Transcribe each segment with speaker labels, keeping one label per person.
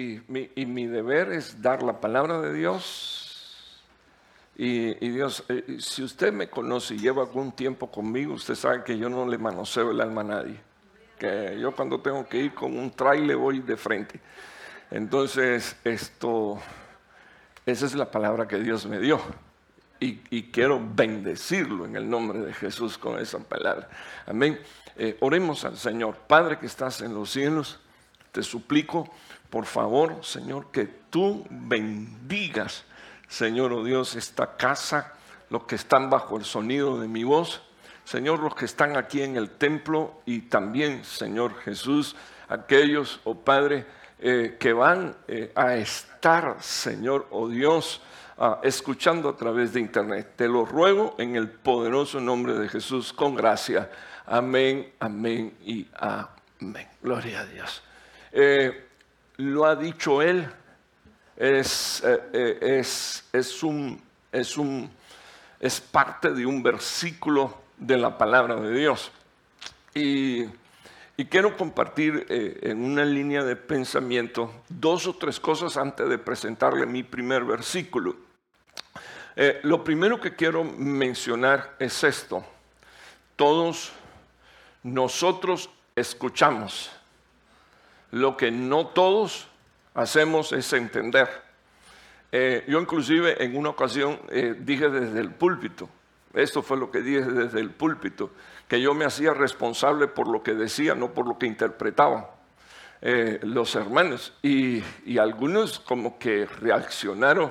Speaker 1: Y mi, deber es dar la palabra de Dios. Y, Dios, eh, si usted me conoce y lleva algún tiempo conmigo, usted sabe que yo no le manoseo el alma a nadie. Que yo cuando tengo que ir con un trailer voy de frente. Entonces, esto, esa es la palabra que Dios me dio. Y, quiero bendecirlo en el nombre de Jesús con esa palabra. Amén. Eh, oremos al Señor. Padre que estás en los cielos, te suplico por favor, Señor, que tú bendigas, Señor, oh Dios, esta casa, los que están bajo el sonido de mi voz, Señor, los que están aquí en el templo y también, Señor Jesús, aquellos, oh Padre, eh, que van eh, a estar, Señor, oh Dios, ah, escuchando a través de internet. Te lo ruego en el poderoso nombre de Jesús, con gracia. Amén, amén y amén. Gloria a Dios. Eh, lo ha dicho él, es, eh, eh, es, es, un, es, un, es parte de un versículo de la palabra de Dios. Y, quiero compartir en una línea de pensamiento dos o tres cosas antes de presentarle mi primer versículo. lo primero que quiero mencionar es esto. Todos nosotros escuchamos lo que no todos hacemos es entender. Eh, yo inclusive en una ocasión eh, dije desde el púlpito, esto fue lo que dije desde el púlpito, que yo me hacía responsable por lo que decía, no por lo que interpretaban eh, los hermanos. Y, algunos como que reaccionaron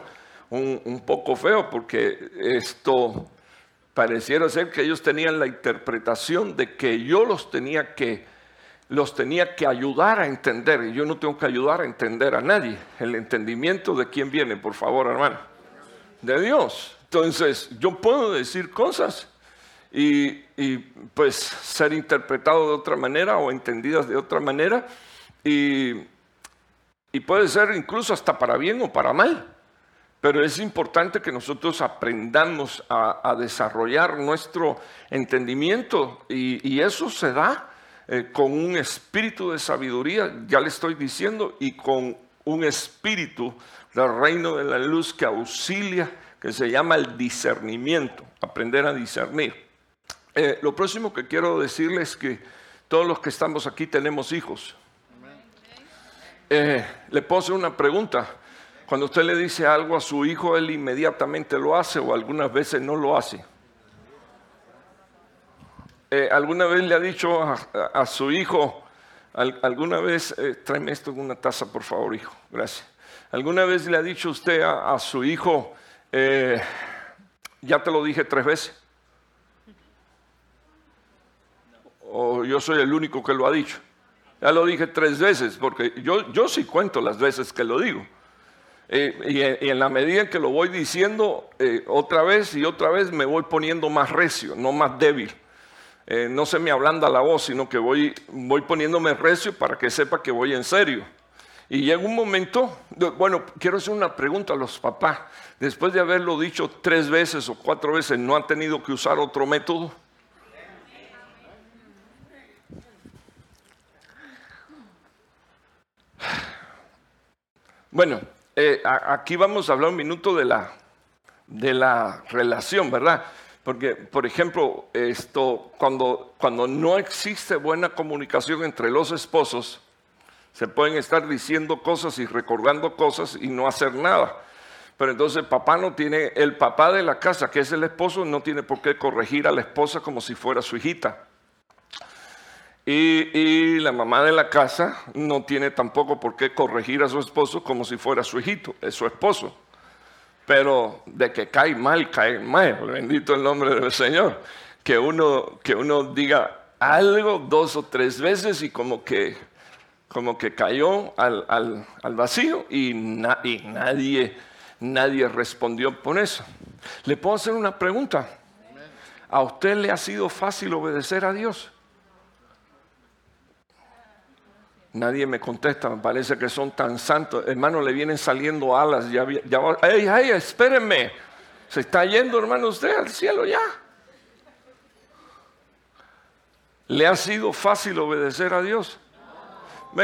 Speaker 1: un, un poco feo porque esto pareciera ser que ellos tenían la interpretación de que yo los tenía que los tenía que ayudar a entender. Y yo no tengo que ayudar a entender a nadie. El entendimiento de quién viene, por favor, hermano. De Dios. Entonces, yo puedo decir cosas y, pues ser interpretado de otra manera o entendidas de otra manera. Y, puede ser incluso hasta para bien o para mal. Pero es importante que nosotros aprendamos a, desarrollar nuestro entendimiento y eso se da eh, con un espíritu de sabiduría, ya le estoy diciendo, y con un espíritu del reino de la luz que auxilia, que se llama el discernimiento, aprender a discernir. Eh, lo próximo que quiero decirles es que todos los que estamos aquí tenemos hijos. Eh, le puedo hacer una pregunta. Cuando usted le dice algo a su hijo, él inmediatamente lo hace o algunas veces no lo hace. Eh, ¿Alguna vez le ha dicho a, su hijo, alguna vez, eh, tráeme esto en una taza por favor, hijo, gracias. ¿Alguna vez le ha dicho usted a, su hijo, eh, ya te lo dije tres veces? ¿O yo soy el único que lo ha dicho? Ya lo dije tres veces, porque yo, yo sí cuento las veces que lo digo. y, en la medida en que lo voy diciendo otra vez y otra vez me voy poniendo más recio, no más débil. Eh, no se me ablanda la voz, sino que voy, voy poniéndome recio para que sepa que voy en serio. Y llega un momento, bueno, quiero hacer una pregunta a los papás. Después de haberlo dicho tres veces o cuatro veces, ¿no han tenido que usar otro método? Bueno, eh, aquí vamos a hablar un minuto de la, de la relación, ¿verdad? Porque, por ejemplo, esto, cuando, cuando no existe buena comunicación entre los esposos, se pueden estar diciendo cosas y recordando cosas y no hacer nada. Pero entonces papá no tiene, el papá de la casa, que es el esposo, no tiene por qué corregir a la esposa como si fuera su hijita. Y, y, la mamá de la casa no tiene tampoco por qué corregir a su esposo como si fuera su hijito, es su esposo pero de que cae mal, cae mal, bendito el nombre del Señor. Que uno, que uno diga algo dos o tres veces y como que, como que cayó al, al, vacío y, y, nadie, nadie respondió por eso. ¿Le puedo hacer una pregunta? ¿A usted le ha sido fácil obedecer a Dios? Nadie me contesta, me parece que son tan santos. Hermano, le vienen saliendo alas. Ya, ya, ¡Ey, ey, espérenme! Se está yendo, hermano, usted al cielo ya. ¿Le ha sido fácil obedecer a Dios?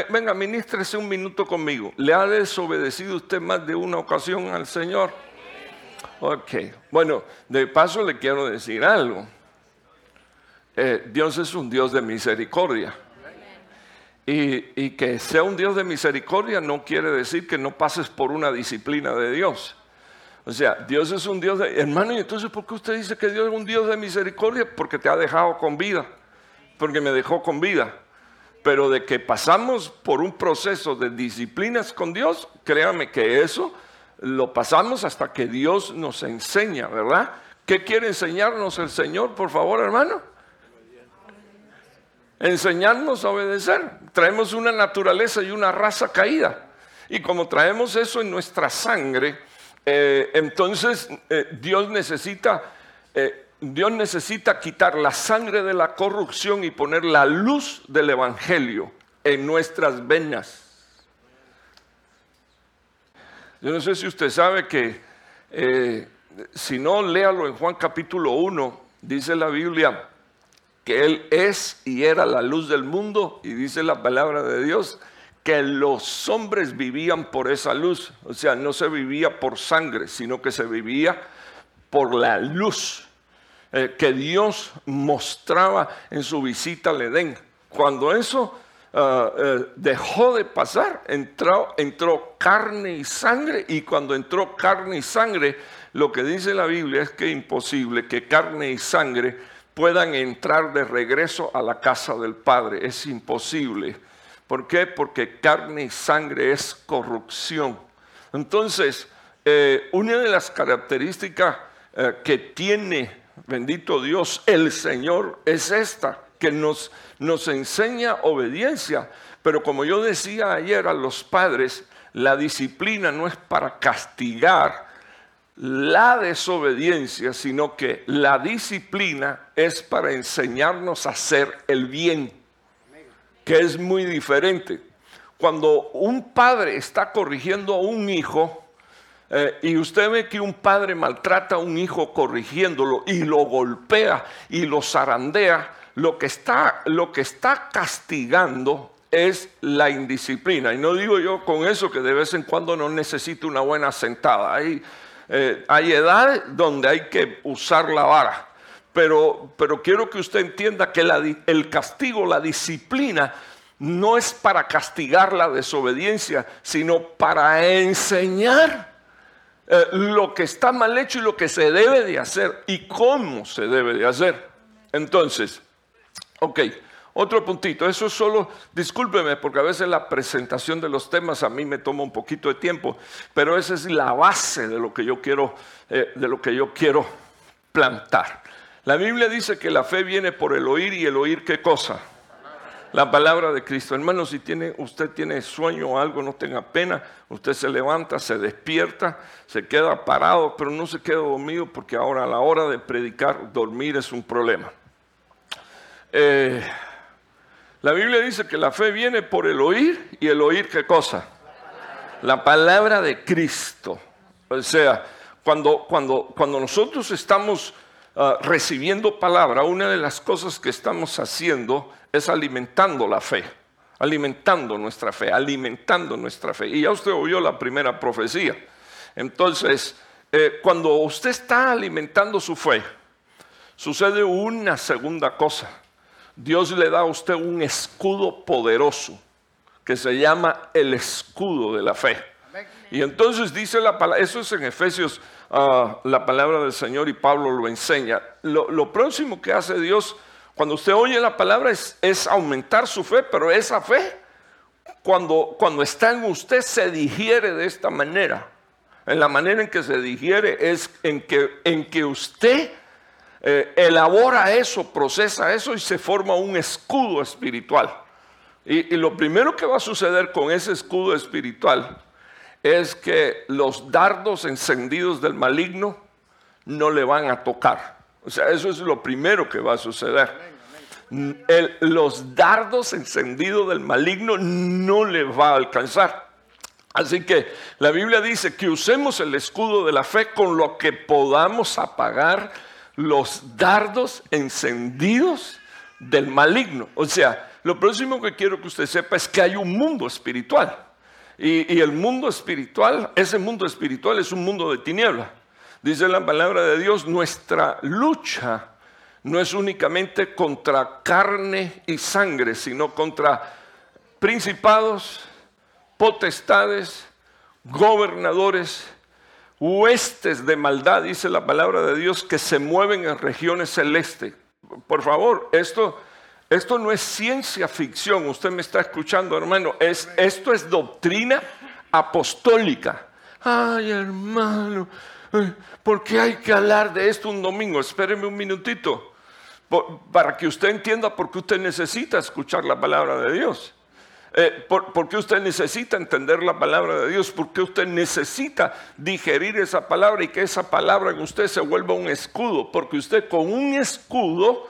Speaker 1: Venga, ministrese un minuto conmigo. ¿Le ha desobedecido usted más de una ocasión al Señor? Ok. Bueno, de paso le quiero decir algo. Eh, Dios es un Dios de misericordia. Y, que sea un Dios de misericordia no quiere decir que no pases por una disciplina de Dios. O sea, Dios es un Dios de... Hermano, ¿y entonces por qué usted dice que Dios es un Dios de misericordia? Porque te ha dejado con vida. Porque me dejó con vida. Pero de que pasamos por un proceso de disciplinas con Dios, créame que eso lo pasamos hasta que Dios nos enseña, ¿verdad? ¿Qué quiere enseñarnos el Señor, por favor, hermano? Enseñarnos a obedecer. Traemos una naturaleza y una raza caída. Y como traemos eso en nuestra sangre, eh, entonces eh, Dios necesita eh, Dios necesita quitar la sangre de la corrupción y poner la luz del Evangelio en nuestras venas. Yo no sé si usted sabe que, si no, léalo en Juan capítulo 1, dice la Biblia que Él es y era la luz del mundo y dice la palabra de Dios que los hombres vivían por esa luz, o sea, no se vivía por sangre, sino que se vivía por la luz. Eh, que Dios mostraba en su visita al Edén. Cuando eso ah, eh, dejó de pasar, entró, entró carne y sangre, y cuando entró carne y sangre, lo que dice la Biblia es que es imposible que carne y sangre puedan entrar de regreso a la casa del Padre. Es imposible. ¿Por qué? Porque carne y sangre es corrupción. Entonces, eh, una de las características que tiene bendito Dios, el Señor es esta, que nos, nos enseña obediencia. Pero como yo decía ayer a los padres, la disciplina no es para castigar la desobediencia, sino que la disciplina es para enseñarnos a hacer el bien, que es muy diferente. Cuando un padre está corrigiendo a un hijo, eh, y usted ve que un padre maltrata a un hijo corrigiéndolo y lo golpea y lo zarandea, lo que está, lo que está castigando es la indisciplina. Y no digo yo con eso que de vez en cuando no necesite una buena sentada. Eh, hay edades donde hay que usar la vara. Pero, pero quiero que usted entienda que el castigo, la disciplina, no es para castigar la desobediencia, sino para enseñar eh, lo que está mal hecho y lo que se debe de hacer y cómo se debe de hacer. Entonces, ok, otro puntito, eso solo, discúlpeme porque a veces la presentación de los temas a mí me toma un poquito de tiempo, pero esa es la base de lo que yo quiero, eh, de lo que yo quiero plantar. La Biblia dice que la fe viene por el oír y el oír qué cosa? la palabra de Cristo. Hermano, si tiene, usted tiene sueño o algo, no tenga pena. Usted se levanta, se despierta, se queda parado, pero no se queda dormido porque ahora a la hora de predicar, dormir es un problema. Eh, la Biblia dice que la fe viene por el oír y el oír qué cosa? La palabra de Cristo. O sea, cuando, cuando, cuando nosotros estamos ah, recibiendo palabra, una de las cosas que estamos haciendo es alimentando la fe, alimentando nuestra fe, alimentando nuestra fe. Y ya usted oyó la primera profecía. Entonces, eh, cuando usted está alimentando su fe, sucede una segunda cosa. Dios le da a usted un escudo poderoso que se llama el escudo de la fe. Y entonces dice la palabra, eso es en Efesios, ah, la palabra del Señor y Pablo lo enseña. Lo, próximo que hace Dios cuando usted oye la palabra es, aumentar su fe, pero esa fe, cuando, cuando está en usted, se digiere de esta manera. En la manera en que se digiere es en que, en que usted eh, elabora eso, procesa eso y se forma un escudo espiritual. y lo primero que va a suceder con ese escudo espiritual es que los dardos encendidos del maligno no le van a tocar. O sea, eso es lo primero que va a suceder. los dardos encendidos del maligno no le va a alcanzar. Así que la Biblia dice que usemos el escudo de la fe con lo que podamos apagar los dardos encendidos del maligno. O sea, lo próximo que quiero que usted sepa es que hay un mundo espiritual. Y, el mundo espiritual, ese mundo espiritual es un mundo de tiniebla. Dice la palabra de Dios, nuestra lucha no es únicamente contra carne y sangre, sino contra principados, potestades, gobernadores, huestes de maldad, dice la palabra de Dios, que se mueven en regiones celestes. Por favor, esto, esto no es ciencia ficción, usted me está escuchando, hermano, es, esto es doctrina apostólica. Ay, hermano, ¿por qué hay que hablar de esto un domingo? Espéreme un minutito para que usted entienda por qué usted necesita escuchar la palabra de Dios. Eh, por, qué usted necesita entender la palabra de Dios, por qué usted necesita digerir esa palabra y que esa palabra en usted se vuelva un escudo, porque usted con un escudo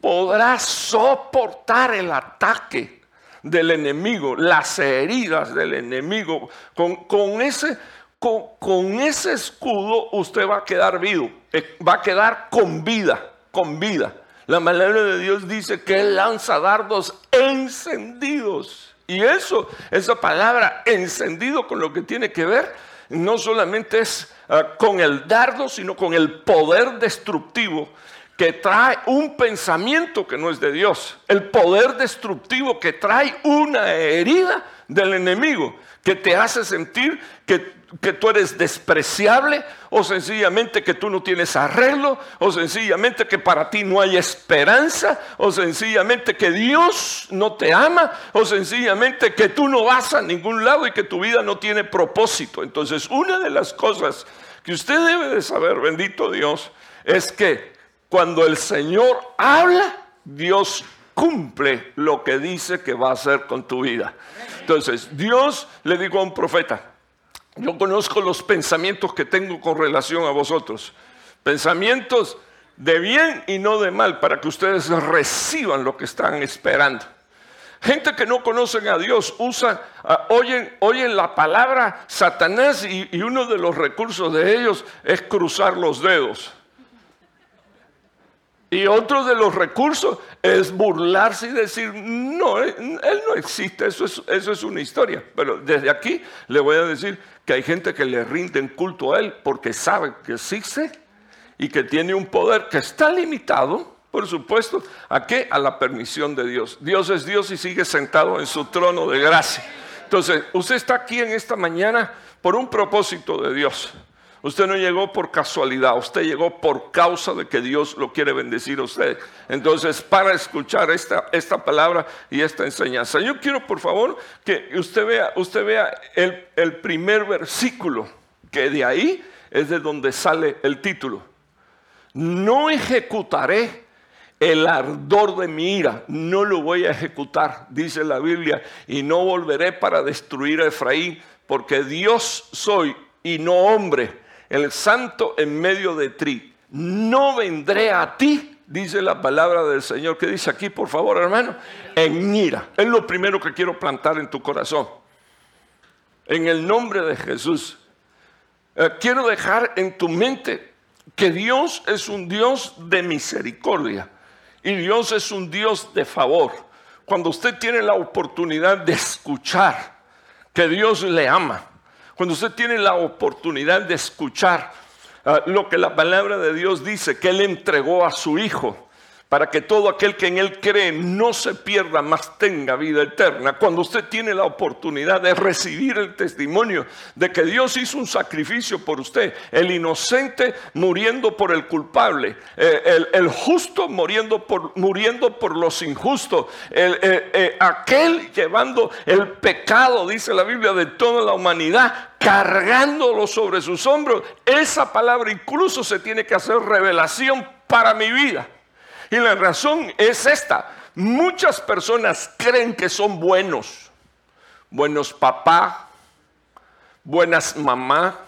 Speaker 1: podrá soportar el ataque del enemigo, las heridas del enemigo. Con, ese, con ese escudo usted va a quedar vivo, eh, va a quedar con vida, con vida. La palabra de Dios dice que Él lanza dardos encendidos. Y eso, esa palabra encendido con lo que tiene que ver, no solamente es ah, con el dardo, sino con el poder destructivo que trae un pensamiento que no es de Dios. El poder destructivo que trae una herida del enemigo, que te hace sentir que que tú eres despreciable o sencillamente que tú no tienes arreglo o sencillamente que para ti no hay esperanza o sencillamente que Dios no te ama o sencillamente que tú no vas a ningún lado y que tu vida no tiene propósito. Entonces una de las cosas que usted debe de saber, bendito Dios, es que cuando el Señor habla, Dios cumple lo que dice que va a hacer con tu vida. Entonces Dios le dijo a un profeta, yo conozco los pensamientos que tengo con relación a vosotros. Pensamientos de bien y no de mal, para que ustedes reciban lo que están esperando. Gente que no conocen a Dios usa, ah, oyen, oyen, la palabra Satanás y uno de los recursos de ellos es cruzar los dedos. Y otro de los recursos es burlarse y decir, no, eh, él no existe, eso es, eso es una historia. Pero desde aquí le voy a decir que hay gente que le rinden culto a él porque sabe que existe y que tiene un poder que está limitado, por supuesto, ¿a qué? A la permisión de Dios. Dios es Dios y sigue sentado en su trono de gracia. Entonces, usted está aquí en esta mañana por un propósito de Dios. Usted no llegó por casualidad, usted llegó por causa de que Dios lo quiere bendecir a usted. Entonces, para escuchar esta, esta palabra y esta enseñanza, yo quiero por favor que usted vea, usted vea el, el primer versículo, que de ahí es de donde sale el título. No ejecutaré el ardor de mi ira, no lo voy a ejecutar, dice la Biblia, y no volveré para destruir a Efraín, porque Dios soy y no hombre el santo en medio de ti. No vendré a ti, dice la palabra del Señor. ¿Qué dice aquí, por favor, hermano? En ira. Es lo primero que quiero plantar en tu corazón. En el nombre de Jesús. Eh, quiero dejar en tu mente que Dios es un Dios de misericordia y Dios es un Dios de favor. Cuando usted tiene la oportunidad de escuchar que Dios le ama, cuando usted tiene la oportunidad de escuchar ah, lo que la palabra de Dios dice, que Él entregó a su Hijo para que todo aquel que en Él cree no se pierda, más tenga vida eterna. Cuando usted tiene la oportunidad de recibir el testimonio de que Dios hizo un sacrificio por usted, el inocente muriendo por el culpable, eh, el, justo muriendo por, los injustos, eh, eh, aquel llevando el pecado, dice la Biblia, de toda la humanidad, cargándolo sobre sus hombros, esa palabra incluso se tiene que hacer revelación para mi vida. Y la razón es esta. Muchas personas creen que son buenos. Buenos papá, buenas mamá,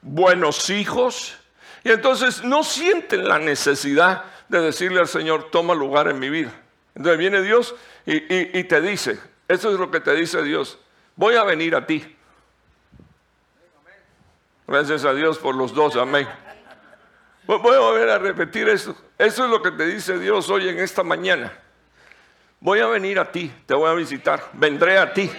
Speaker 1: buenos hijos. Y entonces no sienten la necesidad de decirle al Señor, toma lugar en mi vida. Entonces viene Dios y, te dice, eso es lo que te dice Dios, voy a venir a ti. Gracias a Dios por los dos, amén. Voy a volver a repetir eso. Eso es lo que te dice Dios hoy en esta mañana. voy a venir a ti, te voy a visitar, vendré a ti.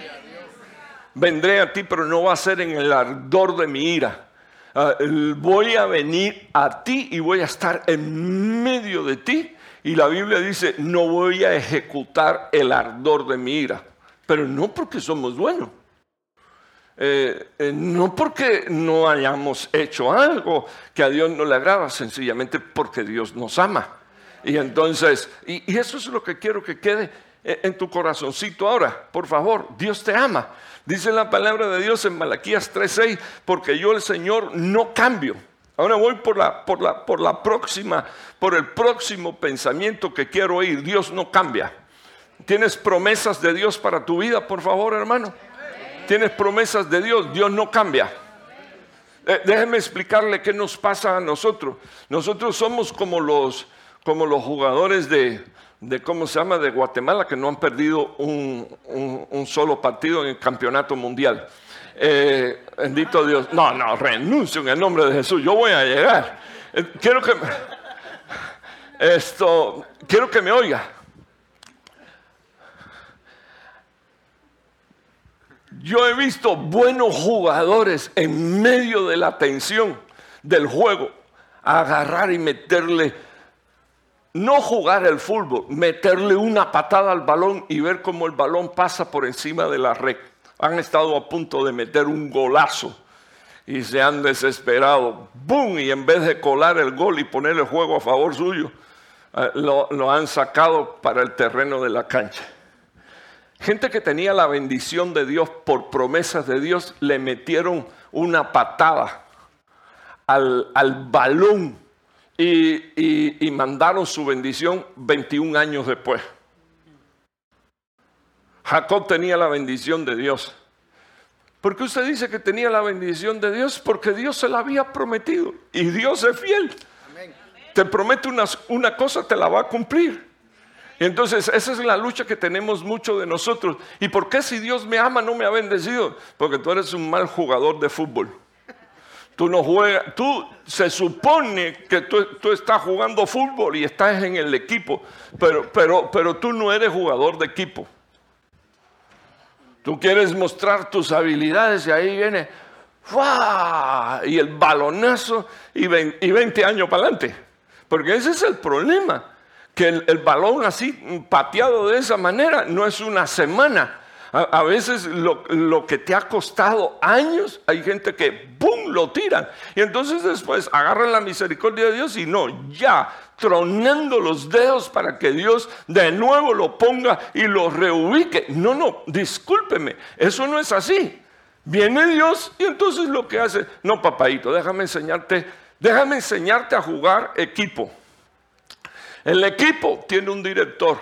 Speaker 1: Vendré a ti, pero no va a ser en el ardor de mi ira. Ah, voy a venir a ti y voy a estar en medio de ti. Y la Biblia dice, no voy a ejecutar el ardor de mi ira. Pero no porque somos buenos. Eh, eh, no porque no hayamos hecho algo que a Dios no le agrada, sencillamente porque Dios nos ama. Y entonces, y, eso es lo que quiero que quede en tu corazoncito ahora. Por favor, Dios te ama. Dice la palabra de Dios en Malaquías 3:6, porque yo el Señor no cambio. Ahora voy por la, por, la, por la próxima, por el próximo pensamiento que quiero oír. Dios no cambia. ¿Tienes promesas de Dios para tu vida, por favor, hermano? ¿Tienes promesas de Dios? Dios no cambia. Eh, déjeme explicarle qué nos pasa a nosotros. Nosotros somos como los, como los jugadores de, de, ¿cómo se llama?, de Guatemala, que no han perdido un, solo partido en el campeonato mundial. Eh, bendito Dios. No, no, renuncio en el nombre de Jesús. Yo voy a llegar. Eh, quiero que esto, quiero que me oiga. Yo he visto buenos jugadores en medio de la tensión del juego agarrar y meterle no jugar el fútbol, meterle una patada al balón y ver cómo el balón pasa por encima de la red. Han estado a punto de meter un golazo y se han desesperado. ¡Bum! Y en vez de colar el gol y poner el juego a favor suyo, eh, lo, lo han sacado para el terreno de la cancha. Gente que tenía la bendición de Dios por promesas de Dios, le metieron una patada al, al balón y, mandaron su bendición 21 años después. Jacob tenía la bendición de Dios. ¿Por qué usted dice que tenía la bendición de Dios? Porque Dios se la había prometido y Dios es fiel. Te promete una, una cosa, te la va a cumplir. Entonces esa es la lucha que tenemos mucho de nosotros. ¿Y por qué si Dios me ama no me ha bendecido? Porque tú eres un mal jugador de fútbol. Tú no juegas, tú se supone que tú, estás jugando fútbol y estás en el equipo, pero, pero, pero tú no eres jugador de equipo. Tú quieres mostrar tus habilidades y ahí viene, y el balonazo y, 20 años para adelante. Porque ese es el problema, que el balón así pateado de esa manera no es una semana, a, veces lo, que te ha costado años, hay gente que ¡boom! lo tiran. Y entonces después agarran la misericordia de Dios y no, ya tronando los dedos para que Dios de nuevo lo ponga y lo reubique. No, no, discúlpeme, eso no es así. Viene Dios y entonces lo que hace, no papadito, déjame enseñarte, déjame enseñarte a jugar equipo. El equipo tiene un director.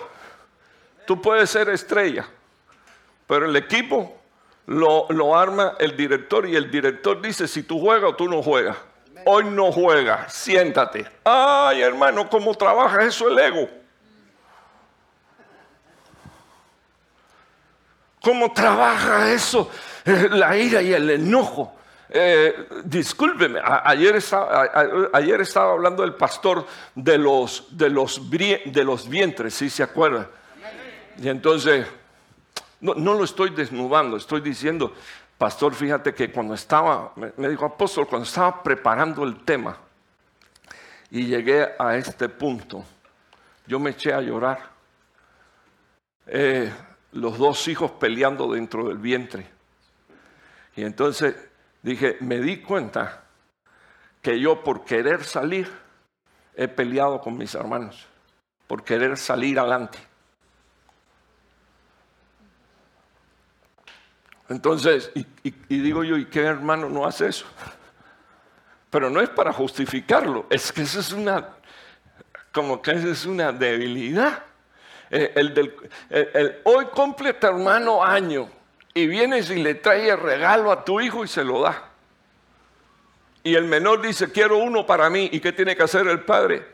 Speaker 1: Tú puedes ser estrella, pero el equipo lo, arma el director y el director dice, si tú juegas o tú no juegas. Hoy no juegas, siéntate. Ay, hermano, ¿cómo trabaja eso el ego? ¿Cómo trabaja eso? Eh, la ira y el enojo. Eh, discúlpeme, ayer estaba, hablando el pastor de los vientres, si se acuerda. Y entonces no, lo estoy desnudando, estoy diciendo, pastor, fíjate que cuando estaba, me dijo apóstol, cuando estaba preparando el tema y llegué a este punto, yo me eché a llorar. Eh, los dos hijos peleando dentro del vientre. Y entonces dije, me di cuenta que yo por querer salir he peleado con mis hermanos, por querer salir adelante. Entonces, y, digo yo, ¿y qué hermano no hace eso? Pero no es para justificarlo, es que eso es una, como que eso es una debilidad. Eh, el del, hoy cumple tu hermano año y vienes y le traes el regalo a tu hijo y se lo da. Y el menor dice, quiero uno para mí. ¿Y qué tiene que hacer el padre?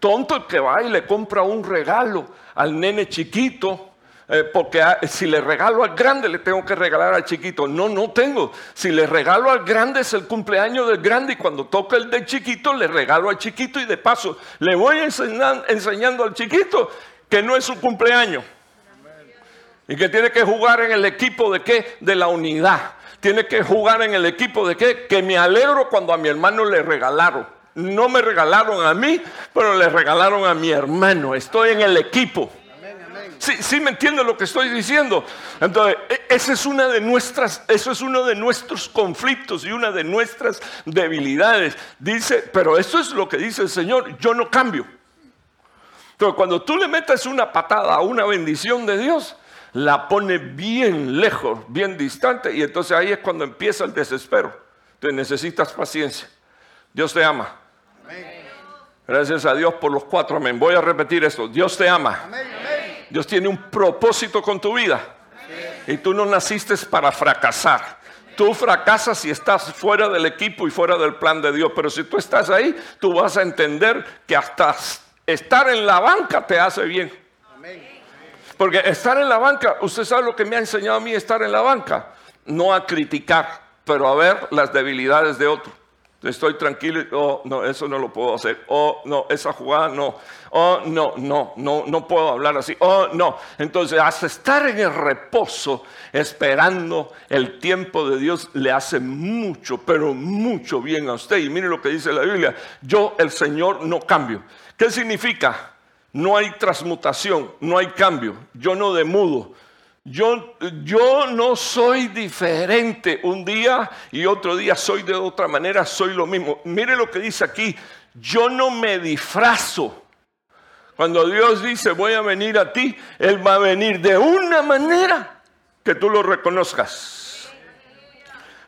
Speaker 1: Tonto el que va y le compra un regalo al nene chiquito eh, porque si le regalo al grande le tengo que regalar al chiquito. No, no tengo. Si le regalo al grande es el cumpleaños del grande y cuando toca el de chiquito le regalo al chiquito y de paso le voy enseñando al chiquito que no es su cumpleaños. Y que tiene que jugar en el equipo de qué? De la unidad. Tiene que jugar en el equipo de qué? Que me alegro cuando a mi hermano le regalaron. No me regalaron a mí, pero le regalaron a mi hermano. Estoy en el equipo. Sí, sí me entiende lo que estoy diciendo. Entonces, e, esa es una de nuestras, eso es uno de nuestros conflictos y una de nuestras debilidades. Dice, pero eso es lo que dice el Señor, yo no cambio. Entonces, cuando tú le metes una patada a una bendición de Dios, la pone bien lejos, bien distante, y entonces ahí es cuando empieza el desespero. Entonces necesitas paciencia. Dios te ama. Gracias a Dios por los cuatro amén. Voy a repetir esto. Dios te ama. Dios tiene un propósito con tu vida. Y tú no naciste para fracasar. Tú fracasas si estás fuera del equipo y fuera del plan de Dios. Pero si tú estás ahí, tú vas a entender que hasta estar en la banca te hace bien. Porque estar en la banca, usted sabe lo que me ha enseñado a mí estar en la banca. No a criticar, pero a ver las debilidades de otro. Estoy tranquilo, oh, no, eso no lo puedo hacer. Oh, no, esa jugada no. Oh, no, no, no, no puedo hablar así. Oh, no. Entonces, hasta estar en el reposo, esperando el tiempo de Dios, le hace mucho, pero mucho bien a usted. Y mire lo que dice la Biblia. Yo, el Señor, no cambio. ¿Qué significa? No hay transmutación, no hay cambio. Yo no demudo. Yo, yo, no soy diferente un día y otro día soy de otra manera, soy lo mismo. Mire lo que dice aquí, yo no me disfrazo. Cuando Dios dice voy a venir a ti, Él va a venir de una manera que tú lo reconozcas.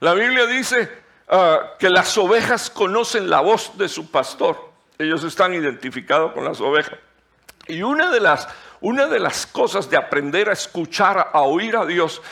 Speaker 1: La Biblia dice ah, que las ovejas conocen la voz de su pastor. Ellos están identificados con las ovejas. Y una de las, una de las cosas de aprender a escuchar, a oír a Dios,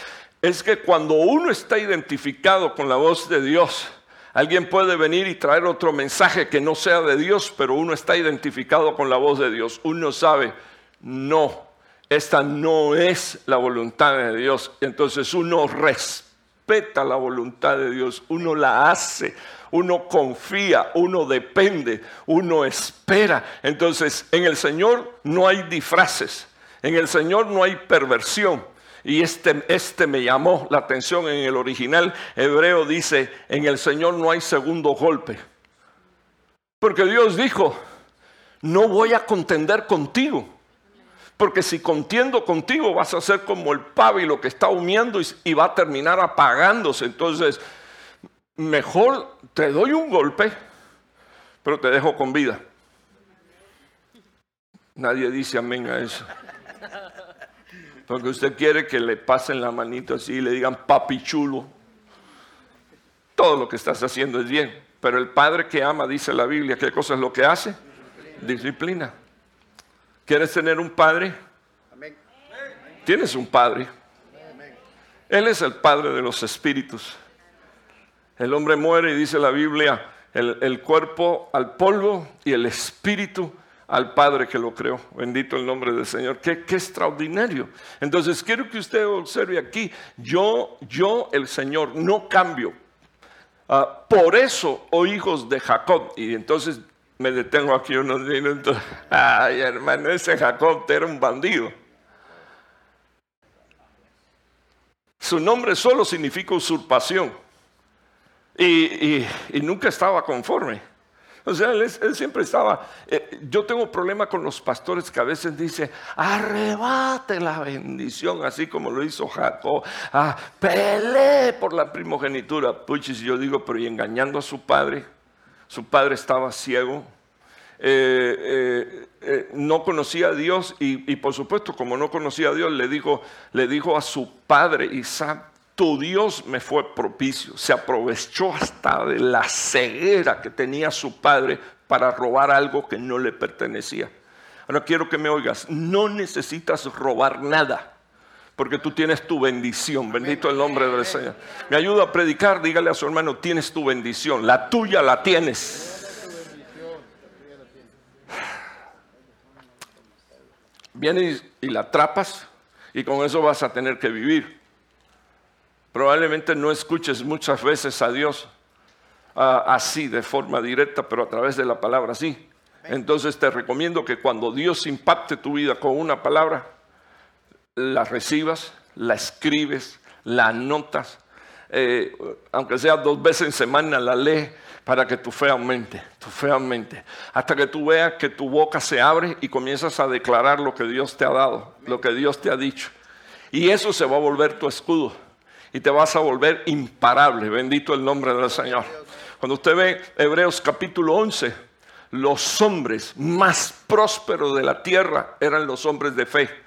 Speaker 1: es que cuando uno está identificado con la voz de Dios, alguien puede venir y traer otro mensaje que no sea de Dios, pero uno está identificado con la voz de Dios. Uno sabe, no, esta no es la voluntad de Dios. Entonces uno respeta la voluntad de Dios, uno la hace uno confía, uno depende, uno espera. Entonces, en el Señor no hay disfraces, en el Señor no hay perversión. Y este, este me llamó la atención en el original hebreo, dice, en el Señor no hay segundo golpe. Porque Dios dijo, no voy a contender contigo. Porque si contiendo contigo vas a ser como el pábilo que está humeando y, y va a terminar apagándose. Entonces, mejor te doy un golpe, pero te dejo con vida. Nadie dice amén a eso. Porque usted quiere que le pasen la manito así y le digan papi chulo. Todo lo que estás haciendo es bien. Pero el padre que ama, dice la Biblia, ¿qué cosa es lo que hace? Disciplina. ¿Quieres tener un padre? Tienes un padre. Él es el padre de los espíritus. El hombre muere y dice la Biblia, el, cuerpo al polvo y el espíritu al Padre que lo creó. Bendito el nombre del Señor. Qué, extraordinario. Entonces quiero que usted observe aquí, yo, yo, el Señor, no cambio. Ah, por eso, oh hijos de Jacob, y entonces me detengo aquí unos minutos. Ay, hermano, ese Jacob era un bandido. Su nombre solo significa usurpación y, nunca estaba conforme. O sea, él, siempre estaba. Eh, yo tengo problema con los pastores que a veces dicen, arrebate la bendición, así como lo hizo Jacob. Ah, pelee por la primogenitura. Puchis, yo digo, pero y engañando a su padre. Su padre estaba ciego. Eh, eh, no conocía a Dios y, y, por supuesto como no conocía a Dios le dijo, le dijo a su padre Isaac, tu Dios me fue propicio. Se aprovechó hasta de la ceguera que tenía su padre para robar algo que no le pertenecía. Ahora quiero que me oigas, no necesitas robar nada, porque tú tienes tu bendición. Bendito el nombre del Señor. Me ayuda a predicar, dígale a su hermano, tienes tu bendición, la tuya la tienes. Vienes y la atrapas y con eso vas a tener que vivir. Probablemente no escuches muchas veces a Dios así, de forma directa, pero a través de la palabra sí. Entonces te recomiendo que cuando Dios impacte tu vida con una palabra, la recibas, la escribes, la anotas, eh, aunque sea dos veces en semana, la lees para que tu fe aumente, tu fe aumente, hasta que tú veas que tu boca se abre y comienzas a declarar lo que Dios te ha dado, lo que Dios te ha dicho. Y eso se va a volver tu escudo y te vas a volver imparable. Bendito el nombre del Señor. Cuando usted ve Hebreos capítulo 11, los hombres más prósperos de la tierra eran los hombres de fe.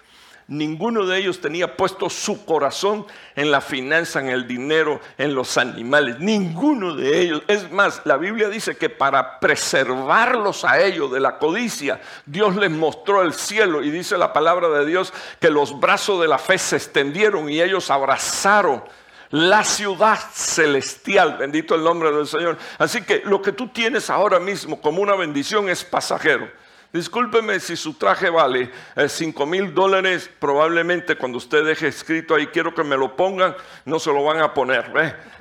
Speaker 1: Ninguno de ellos tenía puesto su corazón en la finanza, en el dinero, en los animales. Ninguno de ellos. Es más, la Biblia dice que para preservarlos a ellos de la codicia, Dios les mostró el cielo y dice la palabra de Dios que los brazos de la fe se extendieron y ellos abrazaron la ciudad celestial, bendito el nombre del Señor. Así que lo que tú tienes ahora mismo como una bendición es pasajero. Discúlpeme si su traje vale 5 eh, mil dólares, probablemente cuando usted deje escrito ahí, quiero que me lo pongan, no se lo van a poner.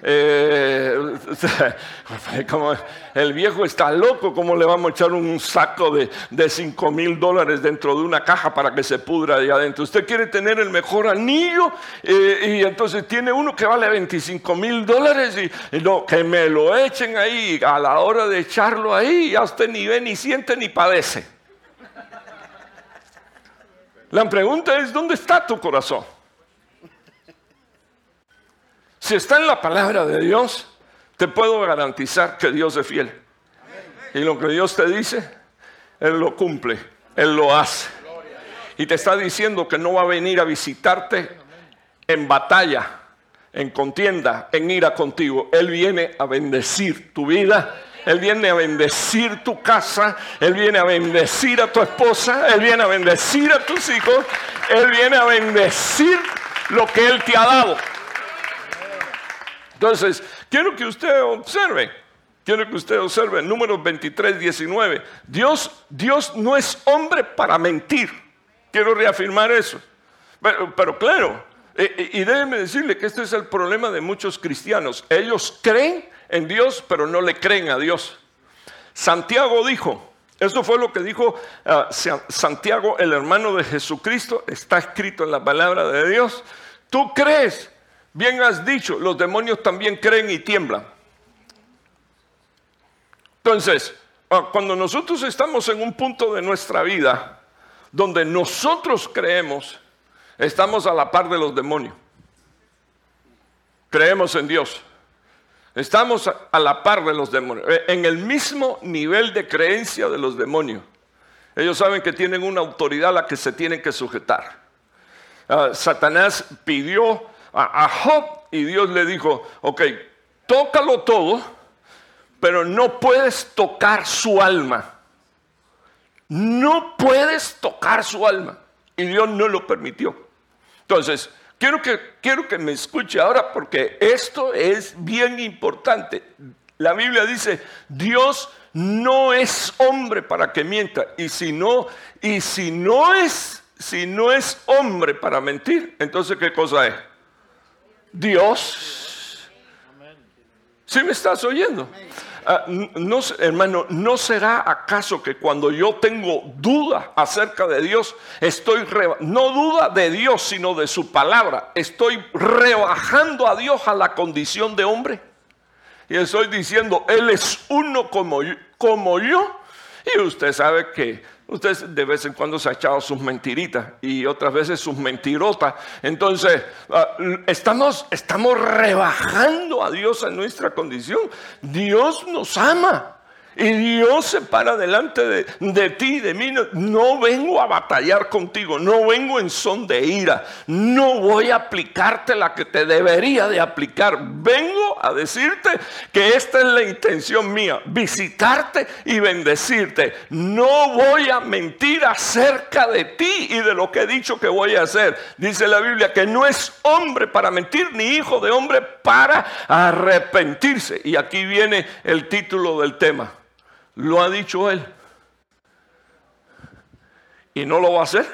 Speaker 1: Eh, como el viejo está loco, ¿cómo le vamos a echar un saco de, 5 mil dólares dentro de una caja para que se pudra ahí adentro? Usted quiere tener el mejor anillo eh, y entonces tiene uno que vale 25 mil dólares y, no, que me lo echen ahí a la hora de echarlo ahí, ya usted ni ve, ni siente, ni padece. La pregunta es, ¿dónde está tu corazón? Si está en la palabra de Dios, te puedo garantizar que Dios es fiel. Y lo que Dios te dice, Él lo cumple, Él lo hace. Y te está diciendo que no va a venir a visitarte en batalla, en contienda, en ira contigo. Él viene a bendecir tu vida él viene a bendecir tu casa, Él viene a bendecir a tu esposa, Él viene a bendecir a tus hijos, Él viene a bendecir lo que Él te ha dado. Entonces, quiero que usted observe, quiero que usted observe, número 23, 19. Dios, Dios no es hombre para mentir. Quiero reafirmar eso. Pero, claro, y déjeme decirle que este es el problema de muchos cristianos. Ellos creen en Dios, pero no le creen a Dios. Santiago dijo, esto fue lo que dijo ah, Santiago, el hermano de Jesucristo, está escrito en la palabra de Dios. Tú crees, bien has dicho, los demonios también creen y tiemblan. Entonces, ah, cuando nosotros estamos en un punto de nuestra vida donde nosotros creemos, estamos a la par de los demonios. Creemos en Dios. Estamos a la par de los demonios, eh, en el mismo nivel de creencia de los demonios. Ellos saben que tienen una autoridad a la que se tienen que sujetar. Ah, Satanás pidió a, a Job y Dios le dijo, ok, tócalo todo, pero no puedes tocar su alma. No puedes tocar su alma. Y Dios no lo permitió. Entonces, Quiero que, quiero que me escuche ahora porque esto es bien importante. La Biblia dice, Dios no es hombre para que mienta. Y si no, y si no es, si no es hombre para mentir, entonces ¿qué cosa es? Dios. ¿Sí me estás oyendo? Ah, no, hermano, ¿no será acaso que cuando yo tengo duda acerca de Dios, estoy, no duda de Dios, sino de su palabra, estoy rebajando a Dios a la condición de hombre? Y estoy diciendo, Él es uno como, como yo. Y usted sabe que Usted de vez en cuando se ha echado sus mentiritas y otras veces sus mentirotas. Entonces, ah, estamos, estamos rebajando a Dios a nuestra condición. Dios nos ama. Y Dios se para delante de, de ti, de mí. No, vengo a batallar contigo, no vengo en son de ira. No voy a aplicarte la que te debería de aplicar. Vengo a decirte que esta es la intención mía, visitarte y bendecirte. No voy a mentir acerca de ti y de lo que he dicho que voy a hacer. Dice la Biblia que no es hombre para mentir, ni hijo de hombre para arrepentirse. Y aquí viene el título del tema. Lo ha dicho Él. ¿Y no lo va a hacer?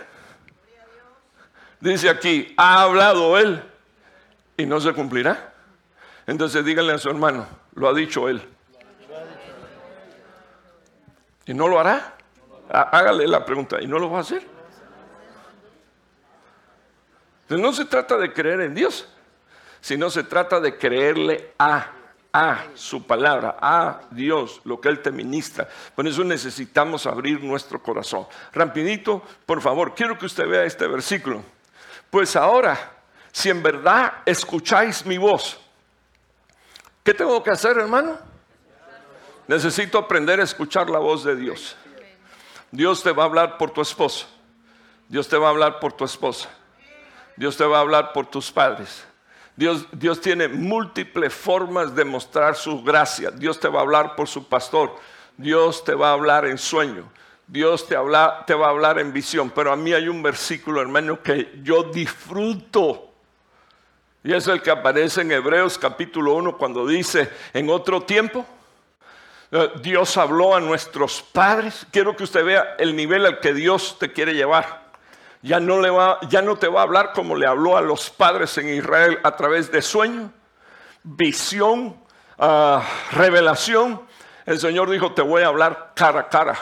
Speaker 1: Dice aquí, ha hablado Él y no se cumplirá. Entonces díganle a su hermano, lo ha dicho Él. ¿Y no lo hará? Hágale la pregunta, ¿y no lo va a hacer? no se trata de creer en Dios, sino se trata de creerle a, a su palabra, a Dios, lo que Él te ministra. Por eso necesitamos abrir nuestro corazón. Rapidito, por favor, quiero que usted vea este versículo. Pues ahora, si en verdad escucháis mi voz, ¿qué tengo que hacer, hermano? Necesito aprender a escuchar la voz de Dios. Dios te va a hablar por tu esposo. Dios te va a hablar por tu esposa. Dios te va a hablar por tus padres. Dios, tiene múltiples formas de mostrar su gracia. Dios te va a hablar por su pastor. Dios te va a hablar en sueño. Dios te, te va a hablar en visión. Pero a mí hay un versículo, hermano, que yo disfruto. Y es el que aparece en Hebreos capítulo 1 cuando dice, en otro tiempo, eh, Dios habló a nuestros padres. Quiero que usted vea el nivel al que Dios te quiere llevar ya no, te va a hablar como le habló a los padres en Israel a través de sueño, visión, ah, revelación. El Señor dijo, te voy a hablar cara a cara.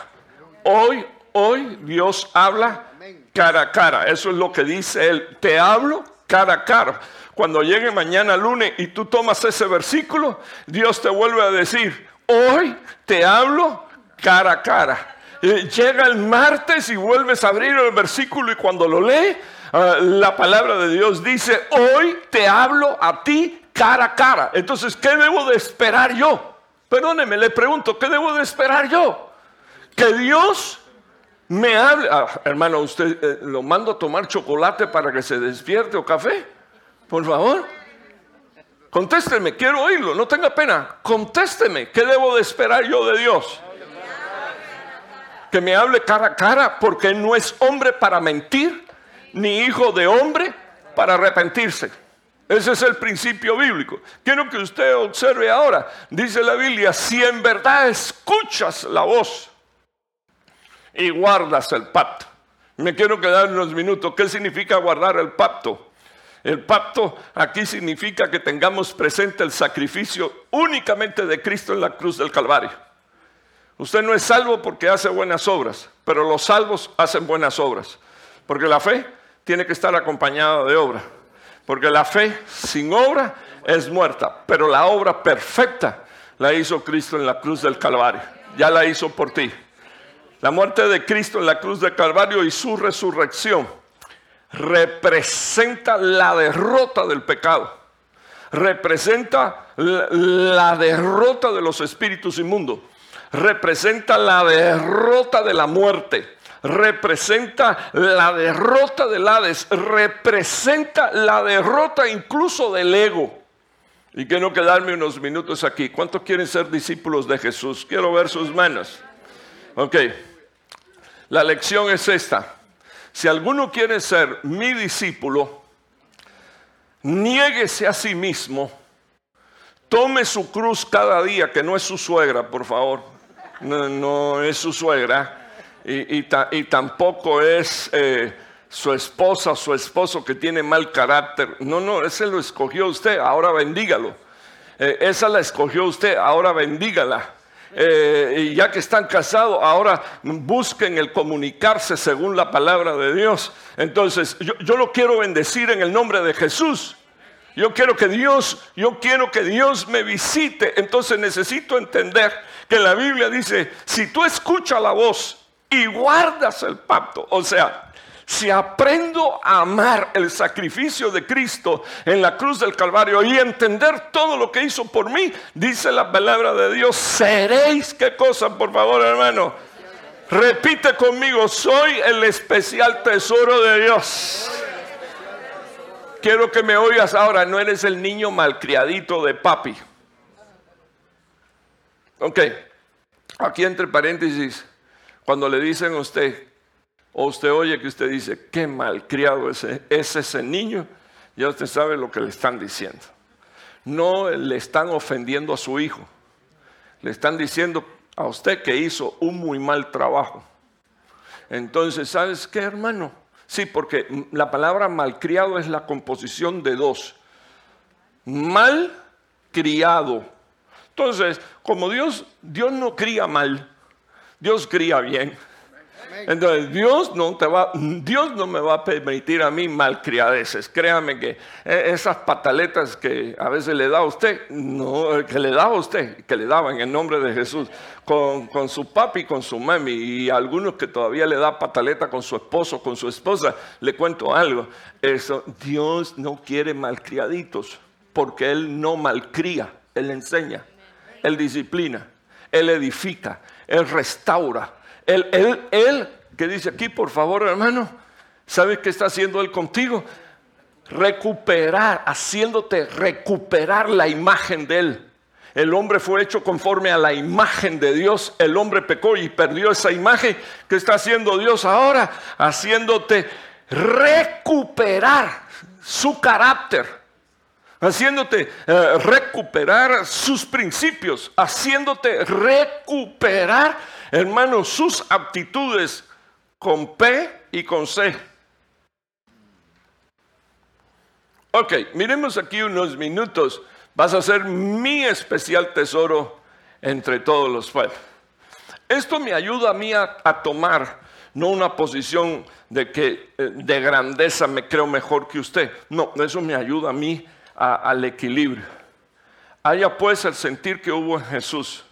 Speaker 1: Hoy, hoy Dios habla cara a cara. Eso es lo que dice Él. Te hablo cara a cara. Cuando llegue mañana lunes y tú tomas ese versículo, Dios te vuelve a decir, hoy te hablo cara a cara. Llega el martes y vuelves a abrir el versículo y cuando lo lee, ah, la palabra de Dios dice, hoy te hablo a ti cara a cara. Entonces, ¿qué debo de esperar yo? Perdóneme, le pregunto, ¿qué debo de esperar yo? Que Dios me hable. Ah, hermano, ¿usted eh, lo mando a tomar chocolate para que se despierte o café? Por favor. Contésteme, quiero oírlo, no tenga pena. Contésteme, ¿qué debo de esperar yo de Dios? Que me hable cara a cara, porque no es hombre para mentir, ni hijo de hombre para arrepentirse. Ese es el principio bíblico. Quiero que usted observe ahora, dice la Biblia, si en verdad escuchas la voz y guardas el pacto. Me quiero quedar unos minutos. ¿Qué significa guardar el pacto? El pacto aquí significa que tengamos presente el sacrificio únicamente de Cristo en la cruz del Calvario. Usted no es salvo porque hace buenas obras, pero los salvos hacen buenas obras. Porque la fe tiene que estar acompañada de obra. Porque la fe sin obra es muerta, pero la obra perfecta la hizo Cristo en la cruz del Calvario. Ya la hizo por ti. La muerte de Cristo en la cruz del Calvario y su resurrección representa la derrota del pecado. Representa la derrota de los espíritus inmundos representa la derrota de la muerte, representa la derrota del Hades, representa la derrota incluso del ego. Y quiero quedarme unos minutos aquí. ¿Cuántos quieren ser discípulos de Jesús? Quiero ver sus manos. Ok, la lección es esta. Si alguno quiere ser mi discípulo, niéguese a sí mismo, tome su cruz cada día, que no es su suegra, por favor no, es su suegra y, tampoco es eh, su esposa su esposo que tiene mal carácter. No, no, ese lo escogió usted, ahora bendígalo. Eh, esa la escogió usted, ahora bendígala. Eh, y ya que están casados, ahora busquen el comunicarse según la palabra de Dios. Entonces, yo, yo lo quiero bendecir en el nombre de Jesús. Yo quiero que Dios, yo quiero que Dios me visite. Entonces necesito entender que la Biblia dice, si tú escuchas la voz y guardas el pacto, o sea, si aprendo a amar el sacrificio de Cristo en la cruz del Calvario y entender todo lo que hizo por mí, dice la palabra de Dios, seréis qué cosa, por favor, hermano. Repite conmigo, soy el especial tesoro de Dios. Quiero que me oigas ahora, no eres el niño malcriadito de papi. Ok, aquí entre paréntesis, cuando le dicen a usted, o usted oye que usted dice, qué malcriado es ese niño, ya usted sabe lo que le están diciendo. No le están ofendiendo a su hijo, le están diciendo a usted que hizo un muy mal trabajo. Entonces, ¿sabes qué, hermano? Sí, porque la palabra malcriado es la composición de dos. Mal criado. Entonces, como Dios, Dios no cría mal, Dios cría bien. Entonces, Dios no, te va, Dios no me va a permitir a mí malcriadeces. Créame que eh, esas pataletas que a veces le da a usted, no, que le daba a usted, que le daban en el nombre de Jesús, con, con su papi, con su mami, y algunos que todavía le da pataleta con su esposo, con su esposa, le cuento algo. Eso, Dios no quiere malcriaditos, porque Él no malcría, Él enseña, Él disciplina, Él edifica, Él restaura. Él, él, él, que dice aquí, por favor, hermano, ¿sabes qué está haciendo Él contigo? Recuperar, haciéndote recuperar la imagen de Él. El hombre fue hecho conforme a la imagen de Dios. El hombre pecó y perdió esa imagen. ¿Qué está haciendo Dios ahora? Haciéndote recuperar su carácter, haciéndote eh, recuperar sus principios, haciéndote recuperar, hermanos, sus aptitudes con P y con C. Ok, miremos aquí unos minutos. Vas a ser mi especial tesoro entre todos los pueblos. Esto me ayuda a mí a, a tomar no una posición de que eh, de grandeza me creo mejor que usted. No, eso me ayuda a mí al equilibrio. Haya pues el sentir que hubo en Jesús.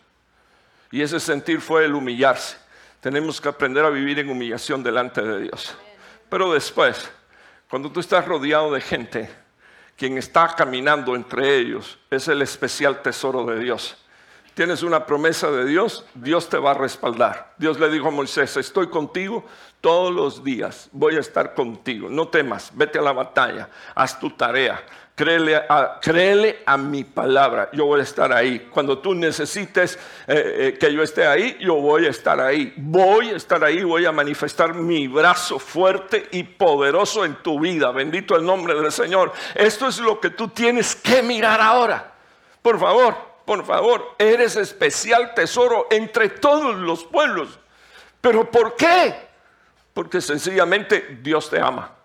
Speaker 1: Y ese sentir fue el humillarse. Tenemos que aprender a vivir en humillación delante de Dios. Pero después, cuando tú estás rodeado de gente, quien está caminando entre ellos es el especial tesoro de Dios tienes una promesa de Dios, Dios te va a respaldar. Dios le dijo a Moisés, estoy contigo todos los días, voy a estar contigo, no temas, vete a la batalla, haz tu tarea, créele a, mi palabra, yo voy a estar ahí. Cuando tú necesites eh, eh, que yo esté ahí, yo voy a estar ahí. Voy a estar ahí, voy a manifestar mi brazo fuerte y poderoso en tu vida. Bendito el nombre del Señor. Esto es lo que tú tienes que mirar ahora. Por favor, por favor, eres especial tesoro entre todos los pueblos. ¿Pero por qué? Porque sencillamente Dios te ama.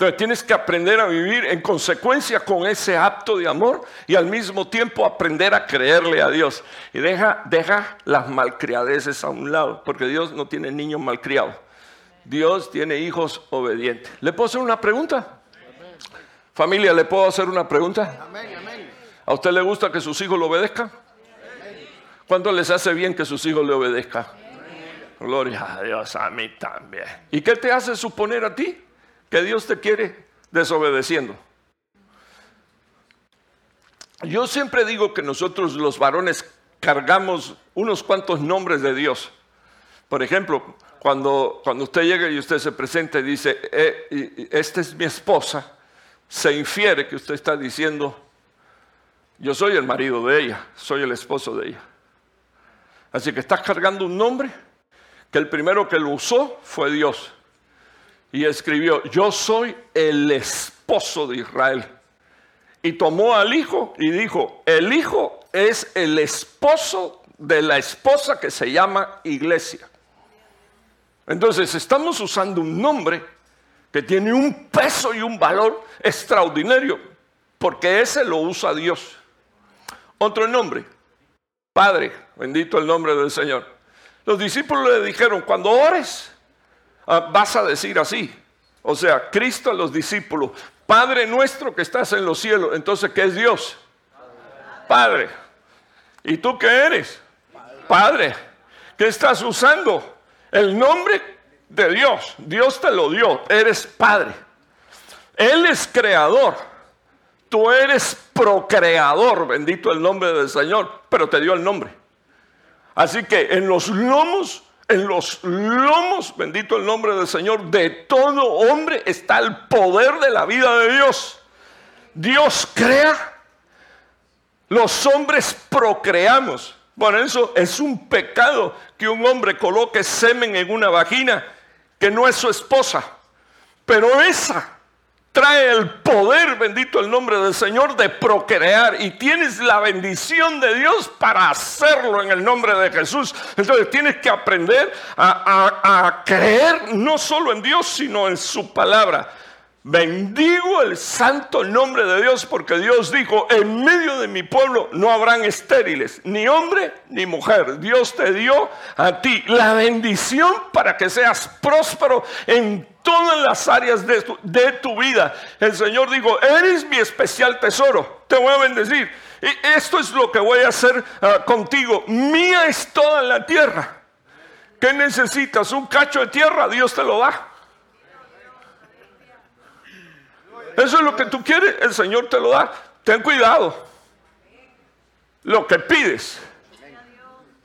Speaker 1: Entonces tienes que aprender a vivir en consecuencia con ese acto de amor y al mismo tiempo aprender a creerle a Dios. Y deja, deja las malcriadeces a un lado, porque Dios no tiene niños malcriados. Dios tiene hijos obedientes. ¿Le puedo hacer una pregunta? Familia, ¿le puedo hacer una pregunta? ¿A usted le gusta que sus hijos lo obedezcan? ¿Cuánto les hace bien que sus hijos le obedezcan? Gloria a Dios, a mí también. ¿Y qué te hace suponer a ti que Dios te quiere desobedeciendo? Yo siempre digo que nosotros los varones cargamos unos cuantos nombres de Dios. Por ejemplo, cuando, cuando usted llega y usted se presenta y dice, eh, esta es mi esposa, se infiere que usted está diciendo, yo soy el marido de ella, soy el esposo de ella. Así que estás cargando un nombre que el primero que lo usó fue Dios. Y escribió, yo soy el esposo de Israel. Y tomó al hijo y dijo, el hijo es el esposo de la esposa que se llama iglesia. Entonces estamos usando un nombre que tiene un peso y un valor extraordinario, porque ese lo usa Dios. Otro nombre, Padre, bendito el nombre del Señor. Los discípulos le dijeron, cuando ores, vas a decir así. O sea, Cristo a los discípulos, Padre nuestro que estás en los cielos. Entonces, ¿qué es Dios? Padre. ¿Y tú qué eres? Padre. ¿Qué estás usando? El nombre de Dios. Dios te lo dio. Eres Padre. Él es creador. Tú eres procreador, bendito el nombre del Señor, pero te dio el nombre. Así que en los lomos, en los lomos, bendito el nombre del Señor, de todo hombre está el poder de la vida de Dios. Dios crea, los hombres procreamos. Por eso es un pecado que un hombre coloque semen en una vagina que no es su esposa. Pero esa trae el poder, bendito el nombre del Señor, de procrear. Y tienes la bendición de Dios para hacerlo en el nombre de Jesús. Entonces tienes que aprender a, creer no solo en Dios, sino en su palabra. Bendigo el santo nombre de Dios porque Dios dijo, en medio de mi pueblo no habrán estériles, ni hombre ni mujer. Dios te dio a ti la bendición para que seas próspero en todas las áreas de tu, vida. El Señor dijo, eres mi especial tesoro, te voy a bendecir. Y esto es lo que voy a hacer ah, contigo. Mía es toda la tierra. ¿Qué necesitas? Un cacho de tierra, Dios te lo da. Eso es lo que tú quieres, el Señor te lo da. Ten cuidado. Lo que pides.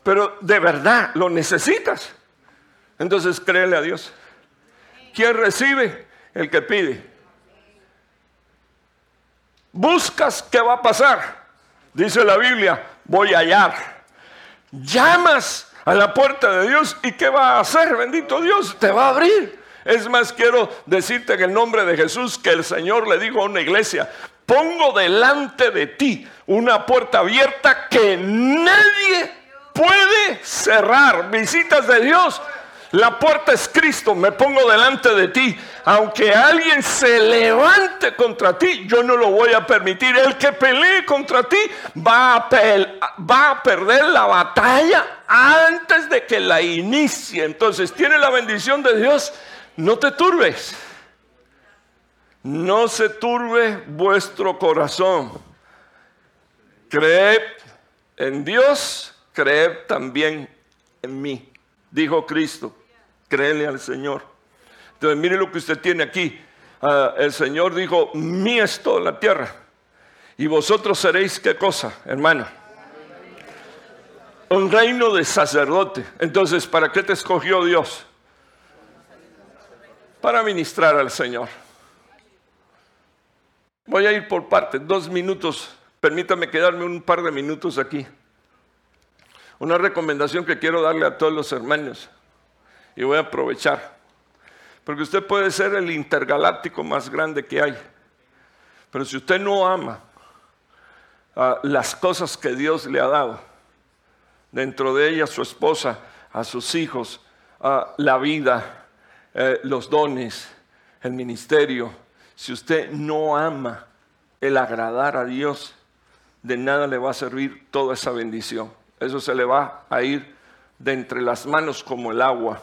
Speaker 1: Pero de verdad lo necesitas. Entonces créele a Dios. ¿Quién recibe? El que pide. Buscas, ¿qué va a pasar? Dice la Biblia, voy a hallar. Llamas a la puerta de Dios y ¿qué va a hacer? Bendito Dios, te va a abrir. Es más, quiero decirte en el nombre de Jesús que el Señor le dijo a una iglesia, pongo delante de ti una puerta abierta que nadie puede cerrar. Visitas de Dios. La puerta es Cristo, me pongo delante de ti. Aunque alguien se levante contra ti, yo no lo voy a permitir. El que pelee contra ti va a, va a perder la batalla antes de que la inicie. Entonces tiene la bendición de Dios no te turbes. No se turbe vuestro corazón. Creed en Dios, creed también en mí, dijo Cristo. Créele al Señor. Entonces, mire lo que usted tiene aquí. Ah, el Señor dijo, mí es toda la tierra. Y vosotros seréis qué cosa, hermano. Un reino de sacerdote. Entonces, ¿para qué te escogió Dios? para ministrar al Señor. Voy a ir por partes, dos minutos. Permítame quedarme un par de minutos aquí. Una recomendación que quiero darle a todos los hermanos. Y voy a aprovechar. Porque usted puede ser el intergaláctico más grande que hay. Pero si usted no ama ah, las cosas que Dios le ha dado, dentro de ella su esposa, a sus hijos, a la vida, eh, los dones, el ministerio, si usted no ama el agradar a Dios, de nada le va a servir toda esa bendición. Eso se le va a ir de entre las manos como el agua.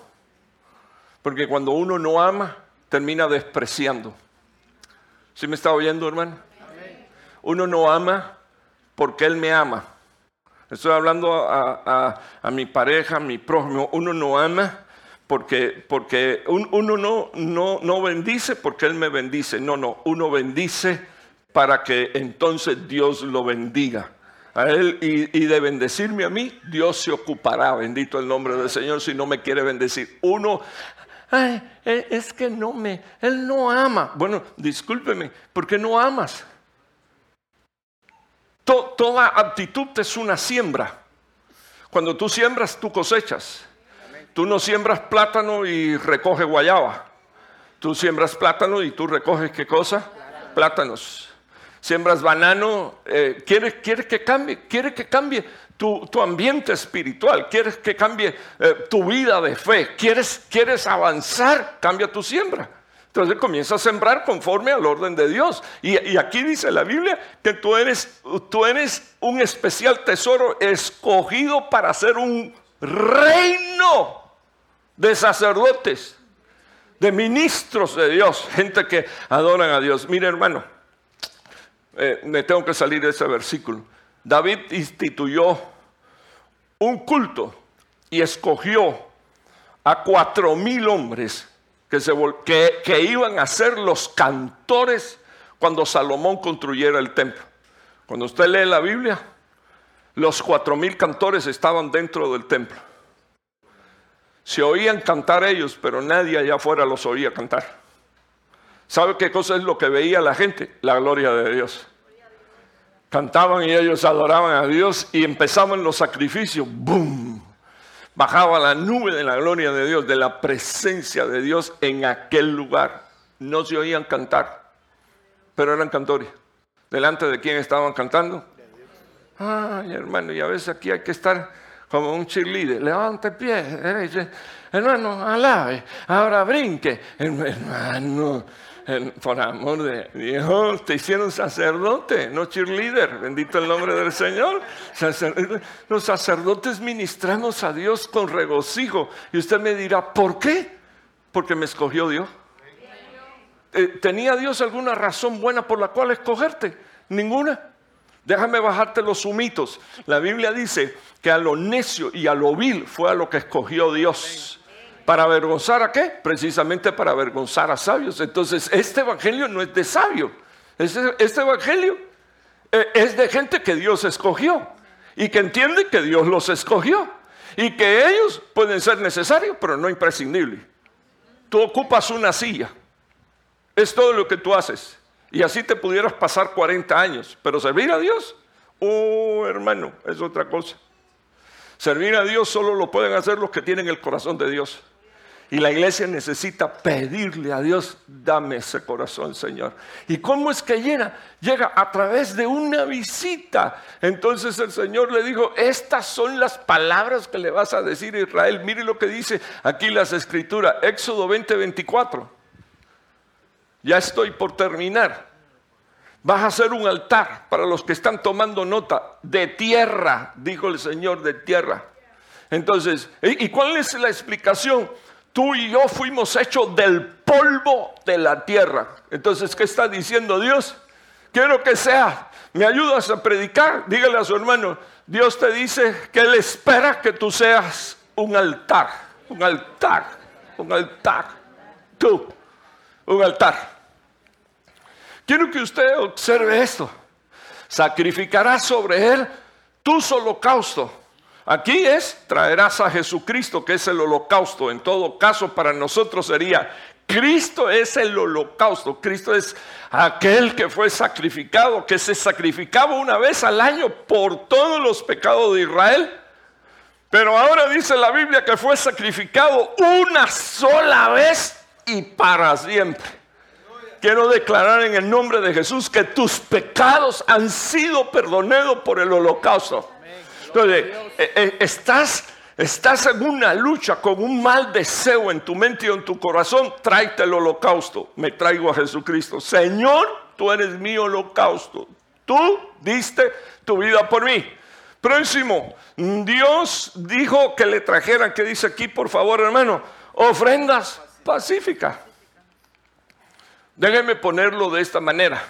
Speaker 1: Porque cuando uno no ama, termina despreciando. ¿Sí me está oyendo, hermano? Uno no ama porque Él me ama. Estoy hablando a, mi pareja, a mi prójimo. Uno no ama porque, porque uno no, no, no bendice porque Él me bendice. No, no, uno bendice para que entonces Dios lo bendiga. A Él y, de bendecirme a mí, Dios se ocupará, bendito el nombre del Señor, si no me quiere bendecir. Uno, ay, e, es que no me, Él no ama. Bueno, discúlpeme, ¿por qué no amas? toda actitud es una siembra. Cuando tú siembras, tú cosechas. Tú no siembras plátano y recoges guayaba. Tú siembras plátano y tú recoges qué cosa? Plátanos. Siembras banano, eh, ¿quieres, que cambie? ¿Quieres que cambie tu, ambiente espiritual? ¿Quieres que cambie eh, tu vida de fe? ¿Quieres, ¿Quieres avanzar? Cambia tu siembra. Entonces comienza a sembrar conforme al orden de Dios. Y, aquí dice la Biblia que tú eres, tú eres un especial tesoro escogido para ser un reino de sacerdotes, de ministros de Dios, gente que adoran a Dios. Mire hermano, eh, me tengo que salir de ese versículo. David instituyó un culto y escogió a cuatro mil hombres que, iban a ser los cantores cuando Salomón construyera el templo. Cuando usted lee la Biblia, los cuatro mil cantores estaban dentro del templo. Se oían cantar ellos, pero nadie allá afuera los oía cantar. ¿Sabe qué cosa es lo que veía la gente? La gloria de Dios. Cantaban y ellos adoraban a Dios y empezaban los sacrificios. ¡Boom! Bajaba la nube de la gloria de Dios, de la presencia de Dios en aquel lugar. No se oían cantar, pero eran cantores. ¿Delante de quién estaban cantando? Ay, hermano, y a veces aquí hay que estar como un cheerleader. Levante el pie, hermano, alabe, ahora brinque. Hermano, por amor de Dios, te hicieron sacerdote, no cheerleader, bendito el nombre del Señor. Los sacerdotes ministramos a Dios con regocijo. Y usted me dirá, ¿por qué? Porque me escogió Dios. Eh, ¿Tenía Dios alguna razón buena por la cual escogerte? Ninguna. Déjame bajarte los sumitos. La Biblia dice que a lo necio y a lo vil fue a lo que escogió Dios. ¿Para avergonzar a qué? Precisamente para avergonzar a sabios. Entonces, este evangelio no es de sabio. Este, evangelio eh, es de gente que Dios escogió y que entiende que Dios los escogió y que ellos pueden ser necesarios, pero no imprescindibles. Tú ocupas una silla. Es todo lo que tú haces. Y así te pudieras pasar 40 años. Pero servir a Dios, oh hermano, es otra cosa. Servir a Dios solo lo pueden hacer los que tienen el corazón de Dios. Y la iglesia necesita pedirle a Dios, dame ese corazón, Señor. ¿Y cómo es que llega? Llega a través de una visita. Entonces el Señor le dijo, estas son las palabras que le vas a decir a Israel. Mire lo que dice aquí las escrituras, Éxodo 20, 24. Ya estoy por terminar. Vas a hacer un altar para los que están tomando nota de tierra, dijo el Señor, de tierra. Entonces, ¿y cuál es la explicación? Tú y yo fuimos hechos del polvo de la tierra. Entonces, ¿qué está diciendo Dios? Quiero que sea. ¿Me ayudas a predicar? Dígale a su hermano. Dios te dice que Él espera que tú seas un altar. Un altar. Un altar. Tú. Un altar. Quiero que usted observe esto. Sacrificarás sobre Él tus holocaustos Aquí es, traerás a Jesucristo, que es el holocausto. En todo caso, para nosotros sería, Cristo es el holocausto. Cristo es aquel que fue sacrificado, que se sacrificaba una vez al año por todos los pecados de Israel. Pero ahora dice la Biblia que fue sacrificado una sola vez y para siempre. Quiero declarar en el nombre de Jesús que tus pecados han sido perdonados por el holocausto. Entonces, eh, eh, estás, estás en una lucha con un mal deseo en tu mente y en tu corazón, tráete el holocausto. Me traigo a Jesucristo. Señor, tú eres mi holocausto. Tú diste tu vida por mí. Próximo, Dios dijo que le trajeran, que dice aquí, por favor, hermano, ofrendas pacíficas. Déjenme ponerlo de esta manera.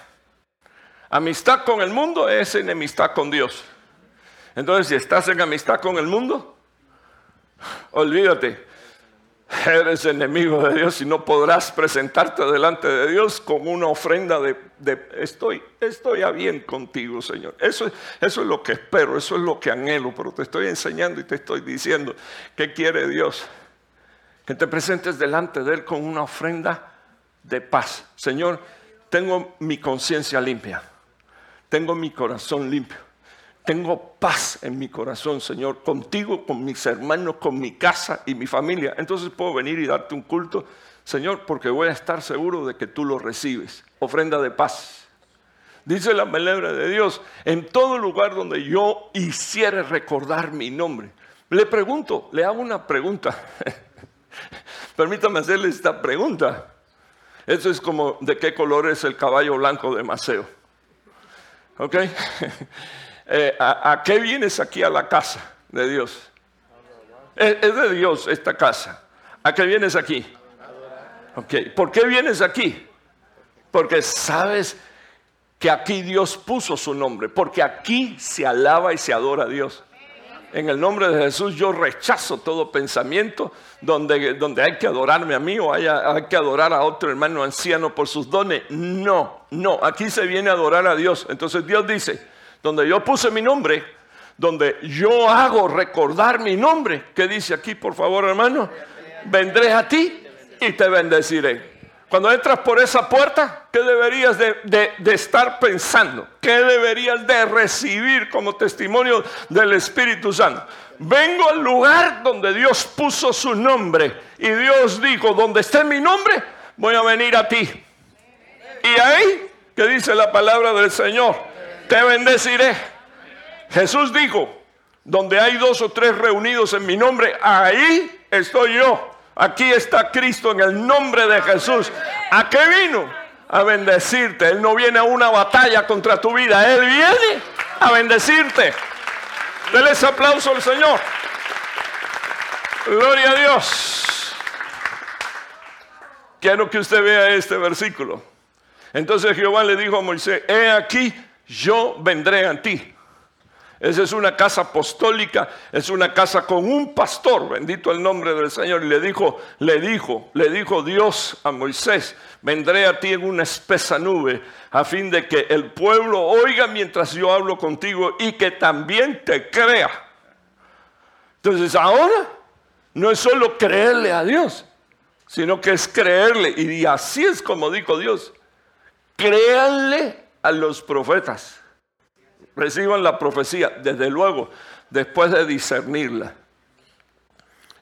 Speaker 1: Amistad con el mundo es enemistad con Dios. Entonces, si estás en amistad con el mundo, olvídate, eres enemigo de Dios y no podrás presentarte delante de Dios con una ofrenda de, estoy, estoy a bien contigo, Señor. Eso, eso es lo que espero, eso es lo que anhelo, pero te estoy enseñando y te estoy diciendo qué quiere Dios. Que te presentes delante de Él con una ofrenda de paz. Señor, tengo mi conciencia limpia, tengo mi corazón limpio tengo paz en mi corazón, Señor, contigo, con mis hermanos, con mi casa y mi familia. Entonces puedo venir y darte un culto, Señor, porque voy a estar seguro de que tú lo recibes. Ofrenda de paz. Dice la palabra de Dios, en todo lugar donde yo hiciera recordar mi nombre. Le pregunto, le hago una pregunta. Permítame hacerle esta pregunta. Eso es como de qué color es el caballo blanco de Maceo. ¿Ok? Eh, ¿a, qué vienes aquí a la casa de Dios? Es, de Dios esta casa. ¿A qué vienes aquí? ¿Por qué vienes aquí? Porque sabes que aquí Dios puso su nombre, porque aquí se alaba y se adora a Dios. En el nombre de Jesús yo rechazo todo pensamiento donde, donde hay que adorarme a mí o hay, hay, que adorar a otro hermano anciano por sus dones. No, no, aquí se viene a adorar a Dios. Entonces Dios dice, donde yo puse mi nombre, donde yo hago recordar mi nombre. ¿Qué dice aquí, por favor, hermano? Vendré a ti y te bendeciré. Cuando entras por esa puerta, ¿qué deberías de, estar pensando? ¿Qué deberías de recibir como testimonio del Espíritu Santo? Vengo al lugar donde Dios puso su nombre y Dios dijo, donde esté mi nombre, voy a venir a ti. Y ahí, ¿qué dice la palabra del Señor? Te bendeciré. Jesús dijo, donde hay dos o tres reunidos en mi nombre, ahí estoy yo. Aquí está Cristo en el nombre de Jesús. ¿A qué vino? a bendecirte. Él no viene a una batalla contra tu vida. Él viene a bendecirte. Dele ese aplauso al Señor. Gloria a Dios. Quiero que usted vea este versículo. Entonces Jehová le dijo a Moisés, he aquí, yo vendré a ti esa es una casa apostólica, es una casa con un pastor, bendito el nombre del Señor. Y le dijo, le dijo, le dijo Dios a Moisés, vendré a ti en una espesa nube, a fin de que el pueblo oiga mientras yo hablo contigo y que también te crea. Entonces ahora no es solo creerle a Dios, sino que es creerle. Y así es como dijo Dios, créanle a los profetas reciban la profecía, desde luego, después de discernirla.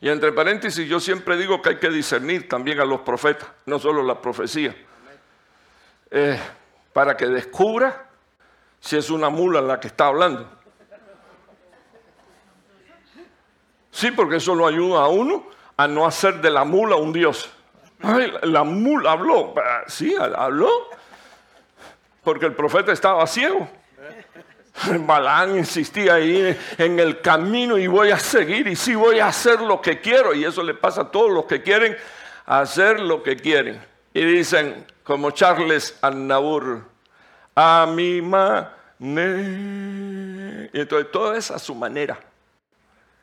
Speaker 1: Y entre paréntesis, yo siempre digo que hay que discernir también a los profetas, no solo la profecía, eh, para que descubra si es una mula la que está hablando. Sí, porque eso lo ayuda a uno a no hacer de la mula un dios. La mula habló. Sí, habló. Porque el profeta estaba ciego. Balán insistía ahí en el camino y voy a seguir y sí voy a hacer lo que quiero. Y eso le pasa a todos los que quieren hacer lo que quieren. Y dicen, como Charles Annabur, a mi manera. Y entonces todo es a su manera.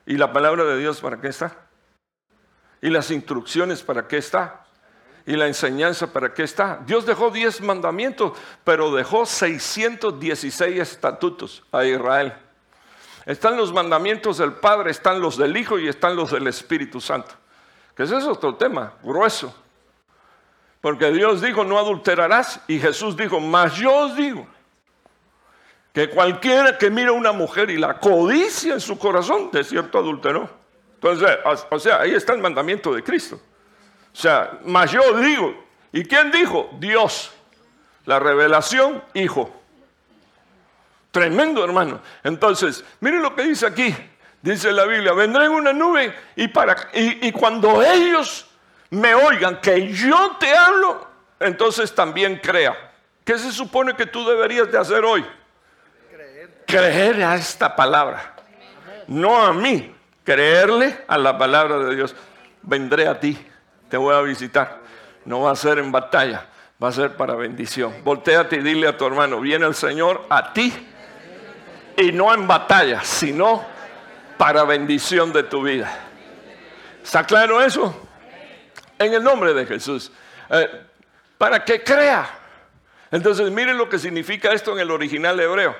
Speaker 1: ¿Y la palabra de Dios para qué está? ¿Y las instrucciones para qué está? ¿Y la enseñanza para qué está? Dios dejó 10 mandamientos, pero dejó 616 estatutos a Israel. Están los mandamientos del Padre, están los del Hijo y están los del Espíritu Santo. Que ese es otro tema, grueso. Porque Dios dijo, no adulterarás. Y Jesús dijo, mas yo os digo que cualquiera que mire a una mujer y la codicia en su corazón, de cierto adulteró. Entonces, o sea, ahí está el mandamiento de Cristo. O sea, mas yo digo, ¿y quién dijo? Dios. La revelación, hijo. Tremendo, hermano. Entonces, miren lo que dice aquí. Dice la Biblia, vendré en una nube y, para, y, cuando ellos me oigan que yo te hablo, entonces también crea. ¿Qué se supone que tú deberías de hacer hoy? Creer, creer a esta palabra. No a mí, creerle a la palabra de Dios. Vendré a ti te voy a visitar. No va a ser en batalla, va a ser para bendición. Voltéate y dile a tu hermano, viene el Señor a ti y no en batalla, sino para bendición de tu vida. ¿Está claro eso? En el nombre de Jesús. Eh, para que crea. Entonces, miren lo que significa esto en el original hebreo.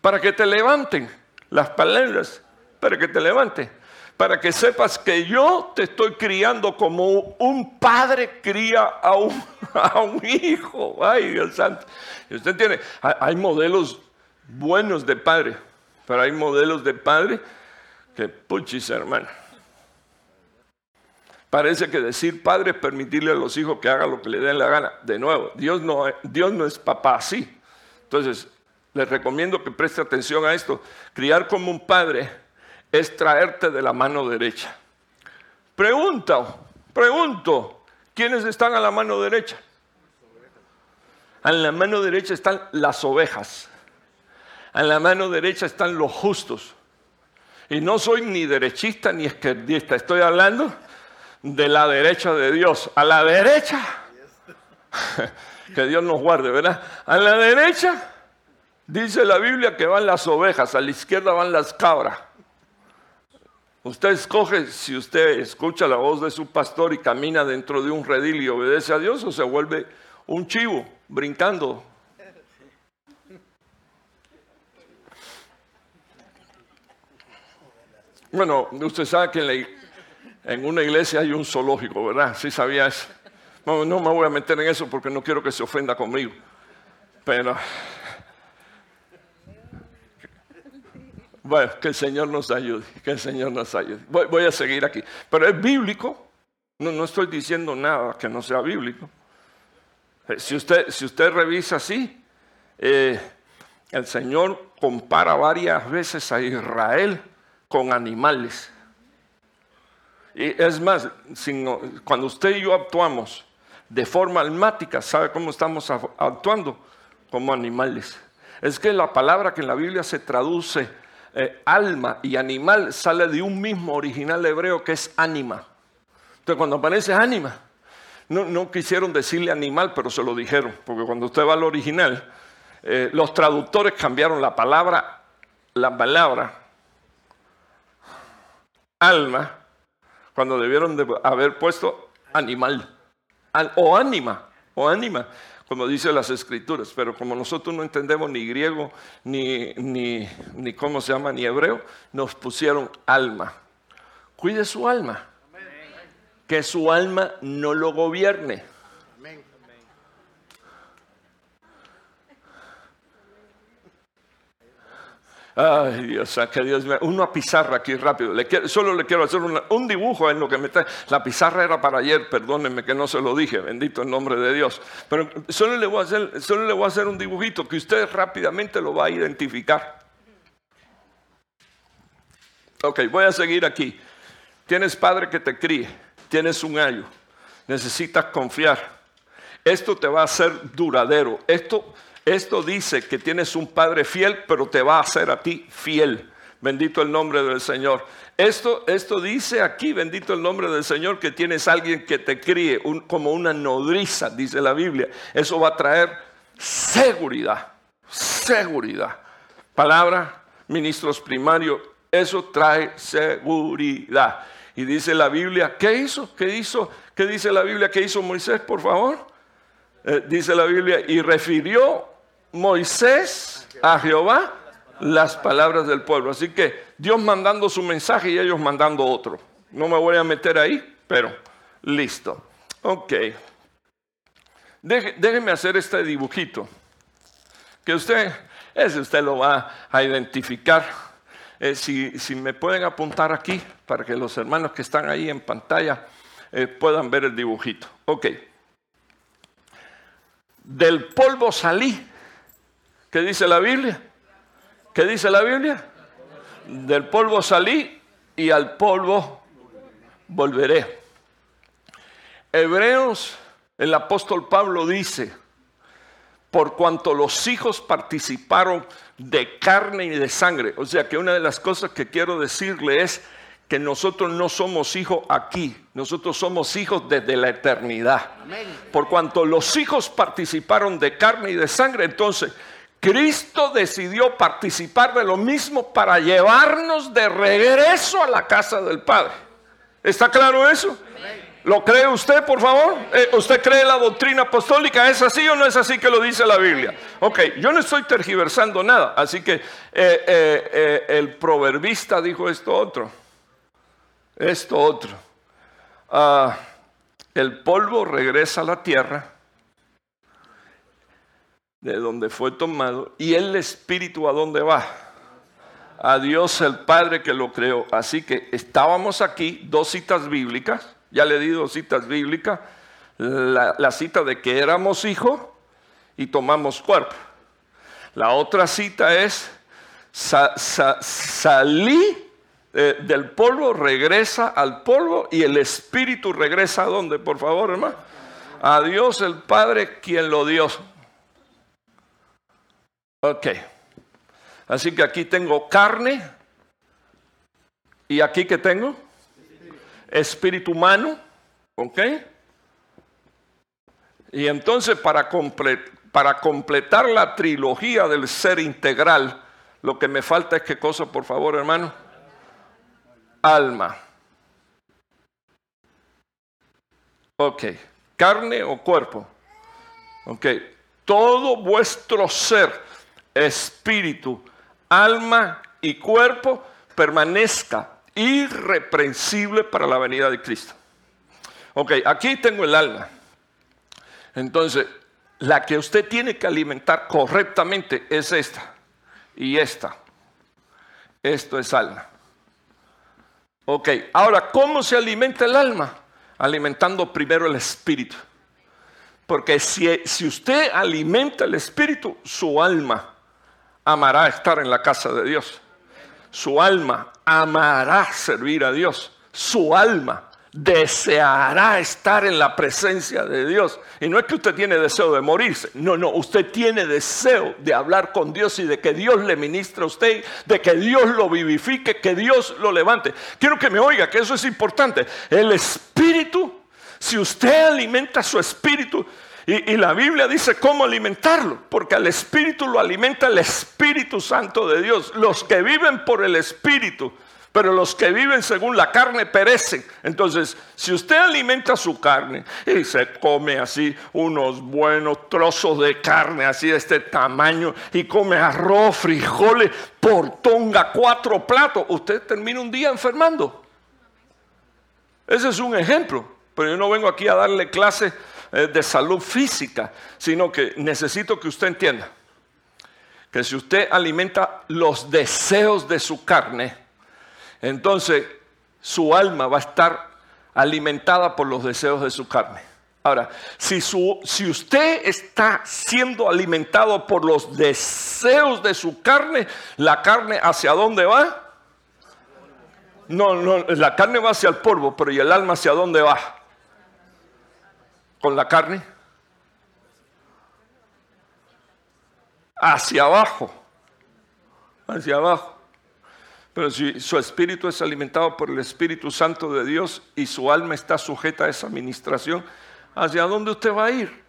Speaker 1: Para que te levanten las palabras, para que te levanten para que sepas que yo te estoy criando como un padre cría a un, a un hijo. Ay, Dios santo. Usted tiene, hay modelos buenos de padre, pero hay modelos de padre que, puchis, hermano. Parece que decir padre es permitirle a los hijos que hagan lo que le den la gana. De nuevo, Dios no, Dios no es papá así. Entonces, les recomiendo que preste atención a esto. Criar como un padre es traerte de la mano derecha. Pregunta, pregunto, ¿quiénes están a la mano derecha? A la mano derecha están las ovejas. A la mano derecha están los justos. Y no soy ni derechista ni izquierdista, estoy hablando de la derecha de Dios. A la derecha, que Dios nos guarde, ¿verdad? A la derecha dice la Biblia que van las ovejas, a la izquierda van las cabras. Usted escoge si usted escucha la voz de su pastor y camina dentro de un redil y obedece a Dios o se vuelve un chivo brincando. Bueno, usted sabe que en, una iglesia hay un zoológico, ¿verdad? Sí sabía eso. No, no me voy a meter en eso porque no quiero que se ofenda conmigo. Pero Bueno, que el Señor nos ayude, que el Señor nos ayude. Voy, a seguir aquí. Pero es bíblico. No, no, estoy diciendo nada que no sea bíblico. Eh, si usted, si usted revisa así, eh, el Señor compara varias veces a Israel con animales. Y es más, cuando usted y yo actuamos de forma almática, ¿sabe cómo estamos actuando? Como animales. Es que la palabra que en la Biblia se traduce eh, alma y animal sale de un mismo original hebreo que es ánima. Entonces cuando aparece ánima, no, quisieron decirle animal, pero se lo dijeron, porque cuando usted va al original, eh, los traductores cambiaron la palabra, la palabra alma, cuando debieron de haber puesto animal, o ánima, o ánima, como dice las escrituras, pero como nosotros no entendemos ni griego, ni, ni, cómo se llama, ni hebreo, nos pusieron alma. Cuide su alma que su alma no lo gobierne. Ay, Dios, que Dios me... Una pizarra aquí rápido. solo le quiero hacer un dibujo en lo que me está. La pizarra era para ayer, perdónenme que no se lo dije, bendito el nombre de Dios. Pero solo le voy a hacer, solo le voy a hacer un dibujito que usted rápidamente lo va a identificar. Ok, voy a seguir aquí. Tienes padre que te críe tienes un año, necesitas confiar. Esto te va a hacer duradero. Esto, esto dice que tienes un padre fiel, pero te va a hacer a ti fiel. Bendito el nombre del Señor. Esto, esto dice aquí, bendito el nombre del Señor, que tienes alguien que te críe como una nodriza, dice la Biblia. Eso va a traer seguridad, seguridad. Palabra, ministros primarios, eso trae seguridad. Y dice la Biblia, ¿qué hizo? ¿Qué hizo? ¿Qué dice la Biblia? ¿Qué hizo Moisés, por favor? Eh, dice la Biblia, y refirió Moisés a Jehová las palabras del pueblo. Así que Dios mandando su mensaje y ellos mandando otro. No me voy a meter ahí, pero listo. Ok. déjeme hacer este dibujito. Que usted, ese usted lo va a identificar eh, si, me pueden apuntar aquí para que los hermanos que están ahí en pantalla eh, puedan ver el dibujito. Ok. Del polvo salí. ¿Qué dice la Biblia? ¿Qué dice la Biblia? Del polvo salí y al polvo volveré. Hebreos, el apóstol Pablo dice, por cuanto los hijos participaron de carne y de sangre. O sea que una de las cosas que quiero decirle es que nosotros no somos hijos aquí, nosotros somos hijos desde la eternidad. Por cuanto los hijos participaron de carne y de sangre, entonces Cristo decidió participar de lo mismo para llevarnos de regreso a la casa del Padre. ¿Está claro eso? ¿Lo cree usted, por favor? Eh, ¿Usted cree la doctrina apostólica? ¿Es así o no es así que lo dice la Biblia? Ok, yo no estoy tergiversando nada, así que eh, eh, el proverbista dijo esto otro, esto otro. Ah, el polvo regresa a la tierra de donde fue tomado y el espíritu a dónde va a Dios el Padre que lo creó. Así que estábamos aquí, dos citas bíblicas, ya le di dos citas bíblicas. La, cita de que éramos hijos y tomamos cuerpo. La otra cita es salí eh, del polvo, regresa al polvo y el espíritu regresa a dónde, por favor, hermano. A Dios el Padre quien lo dio. Ok. Así que aquí tengo carne. ¿Y aquí que tengo? espíritu humano, ¿ok? Y entonces para, para completar la trilogía del ser integral, lo que me falta es qué cosa, por favor, hermano? Alma. Ok, carne o cuerpo. Ok, todo vuestro ser, espíritu, alma y cuerpo permanezca irreprensible para la venida de Cristo. Ok, aquí tengo el alma. Entonces, la que usted tiene que alimentar correctamente es esta y esta. Esto es alma. Ok, ahora, ¿cómo se alimenta el alma? Alimentando primero el espíritu. Porque si, si usted alimenta el espíritu, su alma amará estar en la casa de Dios. Su alma amará servir a Dios. Su alma deseará estar en la presencia de Dios. Y no es que usted tiene deseo de morirse, no, no, usted tiene deseo de hablar con Dios y de que Dios le ministre a usted, de que Dios lo vivifique, que Dios lo levante. Quiero que me oiga, que eso es importante. El espíritu, si usted alimenta su espíritu, y, la Biblia dice cómo alimentarlo, porque al Espíritu lo alimenta el Espíritu Santo de Dios. Los que viven por el Espíritu pero los que viven según la carne perecen. Entonces, si usted alimenta su carne y se come así unos buenos trozos de carne así de este tamaño y come arroz, frijoles, portonga, cuatro platos, usted termina un día enfermando. Ese es un ejemplo, pero yo no vengo aquí a darle clases eh, de salud física, sino que necesito que usted entienda que si usted alimenta los deseos de su carne, entonces su alma va a estar alimentada por los deseos de su carne. Ahora, si, si, usted está siendo alimentado por los deseos de su carne, ¿la carne hacia dónde va? No, no, la carne va hacia el polvo, pero ¿y el alma hacia dónde va? ¿Con la carne? Hacia abajo. Hacia abajo. Pero si su espíritu es alimentado por el Espíritu Santo de Dios y su alma está sujeta a esa administración, ¿hacia dónde usted va a ir?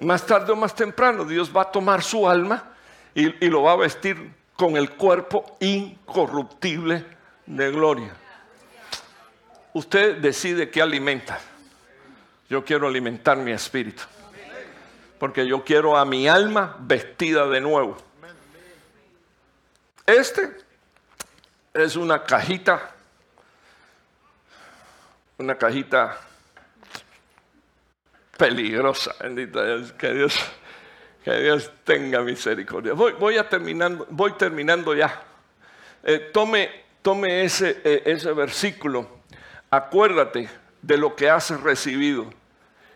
Speaker 1: Más tarde o más temprano, Dios va a tomar su alma y, lo va a vestir con el cuerpo incorruptible de gloria. Usted decide qué alimenta. Yo quiero alimentar mi espíritu. Porque yo quiero a mi alma vestida de nuevo. Este es una cajita, una cajita peligrosa, que Dios, que Dios tenga misericordia. Voy, voy, a terminando, voy terminando ya. Eh, tome, tome ese, eh, ese versículo, acuérdate de lo que has recibido.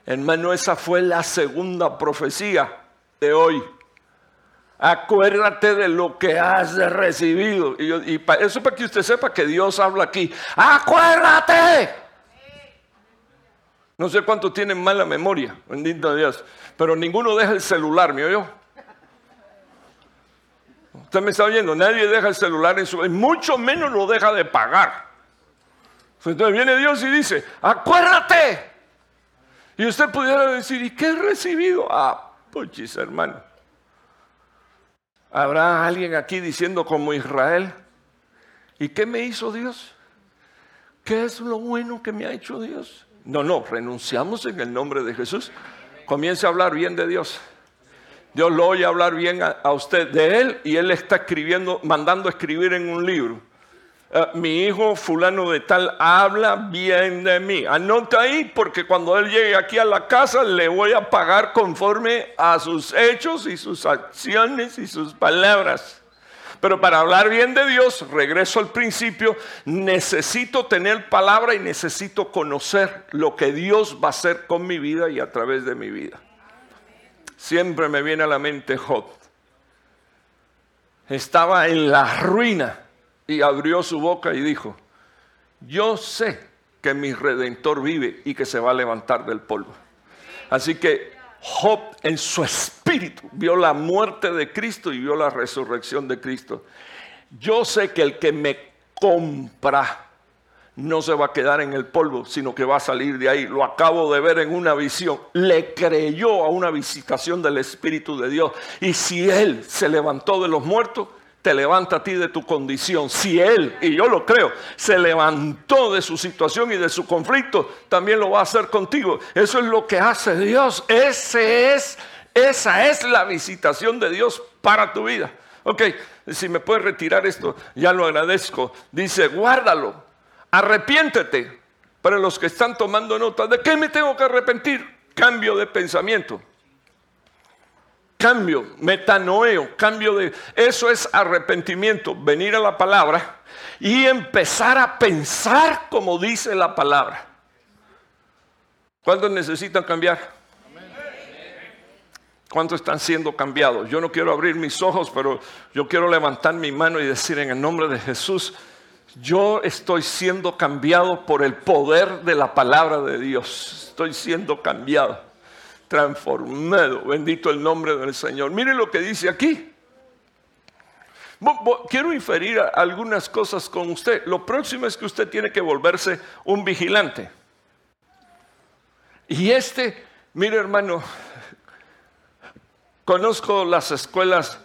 Speaker 1: Hermano, esa fue la segunda profecía de hoy. Acuérdate de lo que has recibido. Y, y para, eso para que usted sepa que Dios habla aquí. Acuérdate. No sé cuántos tienen mala memoria, bendito Dios. Pero ninguno deja el celular, ¿me oyó? Usted me está oyendo, nadie deja el celular en su... Mucho menos lo deja de pagar. Entonces viene Dios y dice, acuérdate. Y usted pudiera decir, ¿y qué he recibido? Ah, puchis, hermano. ¿Habrá alguien aquí diciendo como Israel? ¿Y qué me hizo Dios? ¿Qué es lo bueno que me ha hecho Dios? No, no, renunciamos en el nombre de Jesús. Comience a hablar bien de Dios. Dios lo oye hablar bien a, a usted de Él y Él está escribiendo, mandando a escribir en un libro. Eh, mi hijo fulano de tal habla bien de mí. Anota ahí porque cuando él llegue aquí a la casa le voy a pagar conforme a sus hechos y sus acciones y sus palabras. Pero para hablar bien de Dios, regreso al principio, necesito tener palabra y necesito conocer lo que Dios va a hacer con mi vida y a través de mi vida. Siempre me viene a la mente Job. Estaba en la ruina y abrió su boca y dijo, yo sé que mi redentor vive y que se va a levantar del polvo. Así que Job en su espíritu vio la muerte de Cristo y vio la resurrección de Cristo. Yo sé que el que me compra no se va a quedar en el polvo, sino que va a salir de ahí. Lo acabo de ver en una visión. Le creyó a una visitación del Espíritu de Dios. Y si Él se levantó de los muertos, levanta a ti de tu condición. Si Él, y yo lo creo, se levantó de su situación y de su conflicto, también lo va a hacer contigo. Eso es lo que hace Dios. Esa es la visitación de Dios para tu vida. Ok, si me puedes retirar esto, ya lo agradezco. Dice, guárdalo, arrepiéntete. Para los que están tomando nota, ¿de qué me tengo que arrepentir? Cambio de pensamiento. Cambio, metanoeo, cambio de... Eso es arrepentimiento, venir a la palabra y empezar a pensar como dice la palabra. ¿Cuántos necesitan cambiar? ¿Cuántos están siendo cambiados? Yo no quiero abrir mis ojos, pero yo quiero levantar mi mano y decir en el nombre de Jesús, Yo estoy siendo cambiado por el poder de la palabra de Dios. Estoy siendo cambiado, transformado. Bendito el nombre del Señor. Mire lo que dice aquí. Quiero inferir algunas cosas con usted. Lo próximo es que usted tiene que volverse un vigilante. Y este, mire hermano, conozco las escuelas,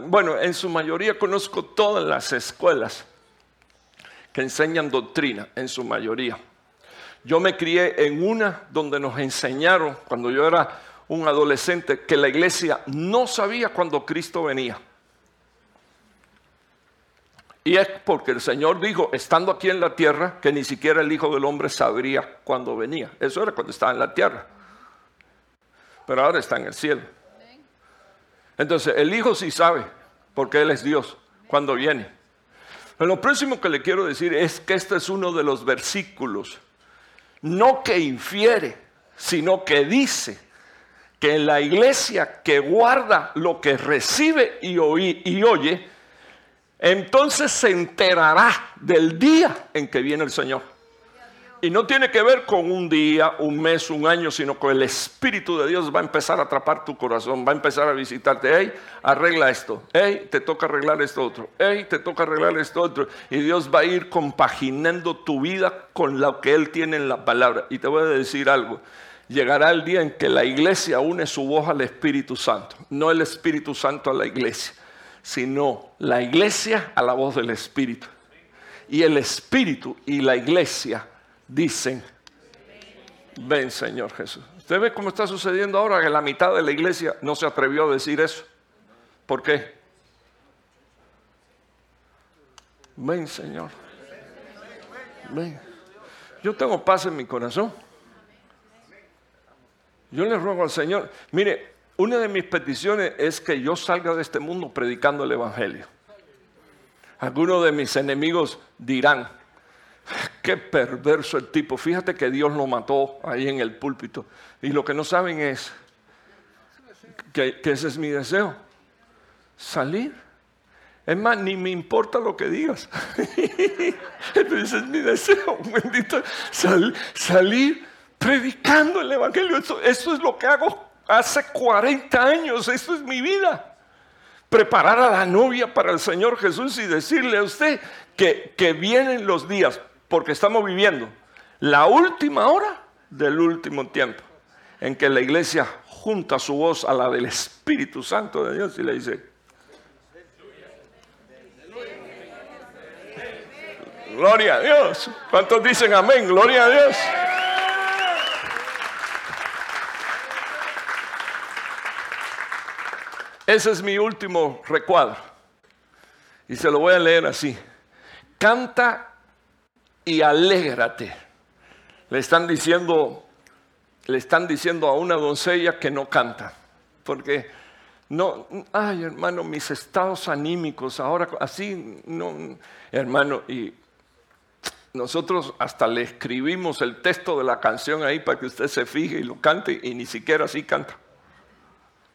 Speaker 1: bueno, en su mayoría conozco todas las escuelas que enseñan doctrina, en su mayoría. Yo me crié en una donde nos enseñaron, cuando yo era un adolescente, que la iglesia no sabía cuándo Cristo venía. Y es porque el Señor dijo, estando aquí en la tierra, que ni siquiera el Hijo del Hombre sabría cuándo venía. Eso era cuando estaba en la tierra. Pero ahora está en el cielo. Entonces, el Hijo sí sabe, porque Él es Dios, cuando viene. Pero lo próximo que le quiero decir es que este es uno de los versículos, no que infiere, sino que dice que la iglesia que guarda lo que recibe y, y oye, entonces se enterará del día en que viene el Señor. Y no tiene que ver con un día, un mes, un año, sino con el Espíritu de Dios va a empezar a atrapar tu corazón, va a empezar a visitarte. Hey, arregla esto. Hey, te toca arreglar esto otro. Hey, te toca arreglar esto otro. Y Dios va a ir compaginando tu vida con lo que Él tiene en la palabra. Y te voy a decir algo. Llegará el día en que la iglesia une su voz al Espíritu Santo, no el Espíritu Santo a la iglesia sino la iglesia a la voz del Espíritu. Y el Espíritu y la iglesia dicen, ven Señor Jesús. ¿Usted ve cómo está sucediendo ahora que la mitad de la iglesia no se atrevió a decir eso? ¿Por qué? Ven Señor. Ven. Yo tengo paz en mi corazón. Yo le ruego al Señor, mire, una de mis peticiones es que yo salga de este mundo predicando el Evangelio. Algunos de mis enemigos dirán, qué perverso el tipo, fíjate que Dios lo mató ahí en el púlpito. Y lo que no saben es que, ese es mi deseo, salir. Es más, ni me importa lo que digas. ese es mi deseo, bendito. salir predicando el Evangelio. Eso, eso es lo que hago hace 40 años, esto es mi vida. Preparar a la novia para el Señor Jesús y decirle a usted que, que vienen los días, porque estamos viviendo la última hora del último tiempo, en que la iglesia junta su voz a la del Espíritu Santo de Dios y le dice, Gloria a Dios. ¿Cuántos dicen amén? Gloria a Dios. Ese es mi último recuadro. Y se lo voy a leer así. Canta y alégrate. Le están diciendo, le están diciendo a una doncella que no canta. Porque no, ay hermano, mis estados anímicos, ahora así, no, hermano, y nosotros hasta le escribimos el texto de la canción ahí para que usted se fije y lo cante y ni siquiera así canta.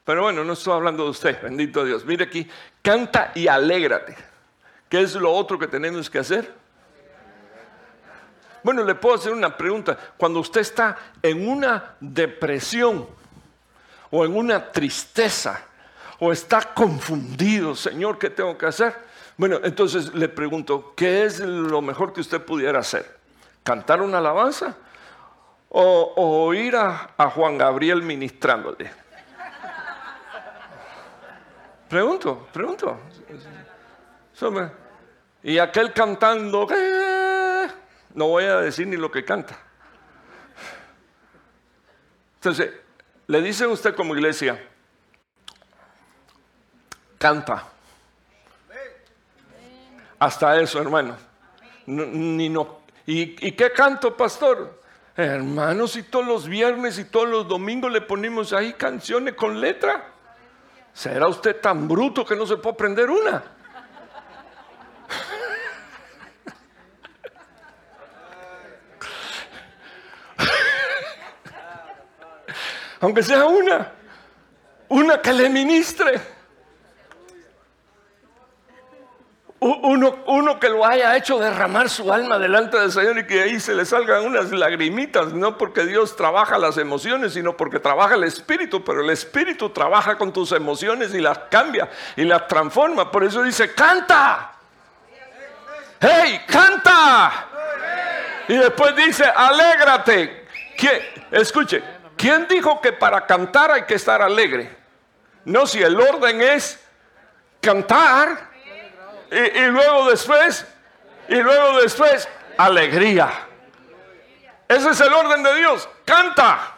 Speaker 1: Pero bueno, no estoy hablando de usted, bendito Dios. Mire aquí, canta y alégrate. ¿Qué es lo otro que tenemos que hacer? Bueno, le puedo hacer una pregunta. Cuando usted está en una depresión o en una tristeza o está confundido, Señor, ¿qué tengo que hacer? Bueno, entonces le pregunto, ¿qué es lo mejor que usted pudiera hacer? ¿Cantar una alabanza? ¿O, oír a, Juan Gabriel ministrándole? Pregunto, pregunto. Y aquel cantando, no voy a decir ni lo que canta. Entonces, le dice usted como iglesia, canta. Hasta eso, hermano. ni no. ¿Y, ¿Y qué canto, pastor? Hermanos, y todos los viernes y todos los domingos le ponemos ahí canciones con letra. ¿Será usted tan bruto que no se puede aprender una? Aunque sea una, una que le ministre. Uno, uno que lo haya hecho derramar su alma delante del Señor y que ahí se le salgan unas lagrimitas, no porque Dios trabaja las emociones, sino porque trabaja el Espíritu, pero el Espíritu trabaja con tus emociones y las cambia y las transforma. Por eso dice, canta. ¡Hey, canta! Y después dice, alégrate. Escuche, ¿quién dijo que para cantar hay que estar alegre? No, si el orden es cantar y, luego después, y luego después, alegría. Ese es el orden de Dios. Canta.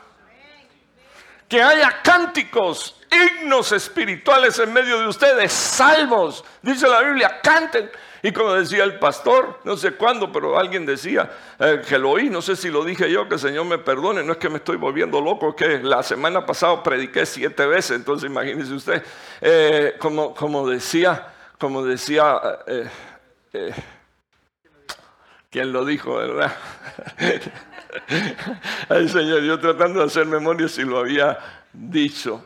Speaker 1: Que haya cánticos, himnos espirituales en medio de ustedes, salmos. Dice la Biblia, canten. Y como decía el pastor, no sé cuándo, pero alguien decía eh, que lo oí, no sé si lo dije yo, que el Señor me perdone, no es que me estoy volviendo loco, que la semana pasada prediqué siete veces, entonces imagínese usted, eh, como, como decía, como decía, eh, ¿quién lo dijo, verdad? Ay Señor, yo tratando de hacer memoria si lo había dicho.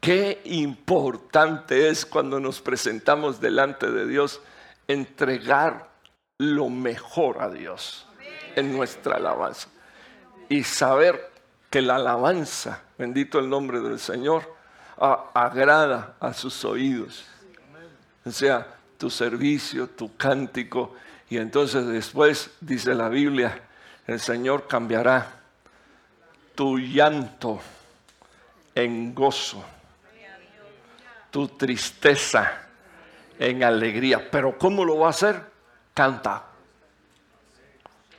Speaker 1: Qué importante es cuando nos presentamos delante de Dios entregar lo mejor a Dios en nuestra alabanza. Y saber que la alabanza, bendito el nombre del Señor, agrada a sus oídos. O sea, tu servicio, tu cántico. Y entonces después, dice la Biblia, el Señor cambiará tu llanto en gozo, tu tristeza en alegría. Pero ¿cómo lo va a hacer? Canta.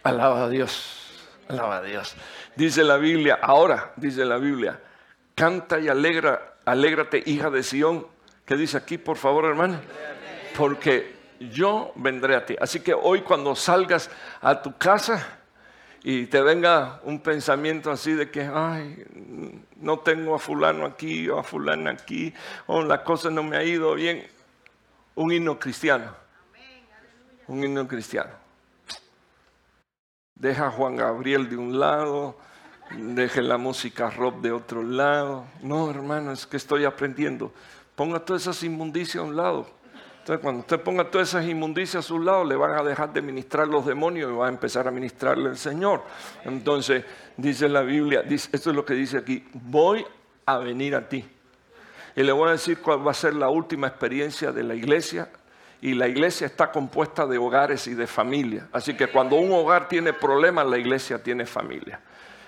Speaker 1: Alaba a Dios. Alaba a Dios. Dice la Biblia, ahora dice la Biblia, canta y alegra, alégrate, hija de Sión. ¿Qué dice aquí, por favor, hermano? Porque yo vendré a ti. Así que hoy cuando salgas a tu casa y te venga un pensamiento así de que, ay, no tengo a fulano aquí o a fulana aquí, o la cosa no me ha ido bien, un himno cristiano. Un himno cristiano. Deja a Juan Gabriel de un lado, deje la música rock de otro lado. No, hermano, es que estoy aprendiendo. Ponga todas esas inmundicias a un lado. Entonces, cuando usted ponga todas esas inmundicias a su lado, le van a dejar de ministrar los demonios y va a empezar a ministrarle el Señor. Entonces, dice la Biblia, esto es lo que dice aquí, voy a venir a ti. Y le voy a decir cuál va a ser la última experiencia de la iglesia. Y la iglesia está compuesta de hogares y de familia. Así que cuando un hogar tiene problemas, la iglesia tiene familia.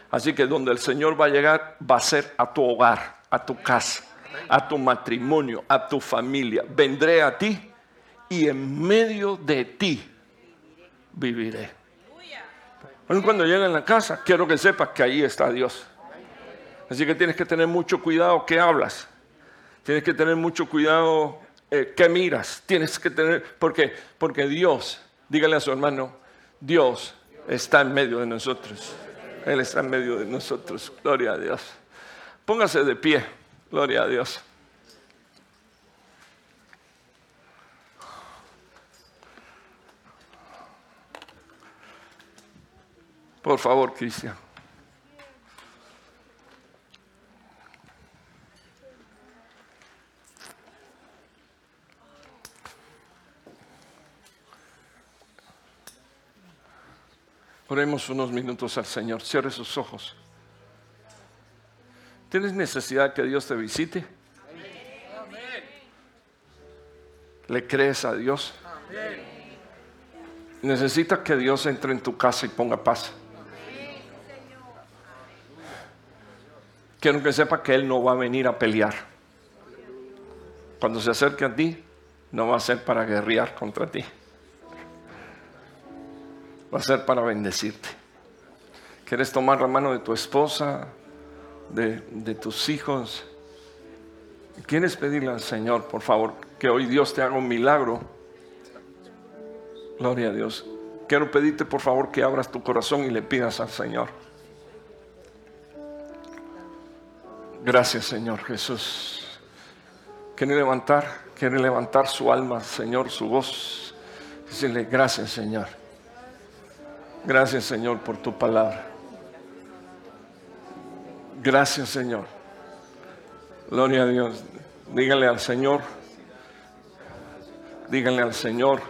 Speaker 1: Así que donde el Señor va a llegar, va a ser a tu hogar, a tu casa, a tu matrimonio, a tu familia. Vendré a ti y en medio de ti viviré. Cuando llegue a la casa, quiero que sepas que ahí está Dios. Así que tienes que tener mucho cuidado que hablas. Tienes que tener mucho cuidado eh, qué miras. Tienes que tener, porque, porque Dios, dígale a su hermano, Dios está en medio de nosotros. Él está en medio de nosotros. Gloria a Dios. Póngase de pie. Gloria a Dios. Por favor, Cristian. Oremos unos minutos al Señor. Cierre sus ojos. ¿Tienes necesidad que Dios te visite? ¿Le crees a Dios? Necesitas que Dios entre en tu casa y ponga paz. Quiero que sepa que Él no va a venir a pelear. Cuando se acerque a ti, no va a ser para guerrear contra ti va a ser para bendecirte. ¿Quieres tomar la mano de tu esposa, de, tus hijos? ¿Quieres pedirle al Señor, por favor, que hoy Dios te haga un milagro? Gloria a Dios. Quiero pedirte, por favor, que abras tu corazón y le pidas al Señor. Gracias, Señor Jesús. Quiere levantar, quiere levantar su alma, Señor, su voz. Decirle, gracias, Señor. Gracias Señor por tu palabra. Gracias Señor. Gloria a Dios. Dígale al Señor. Dígale al Señor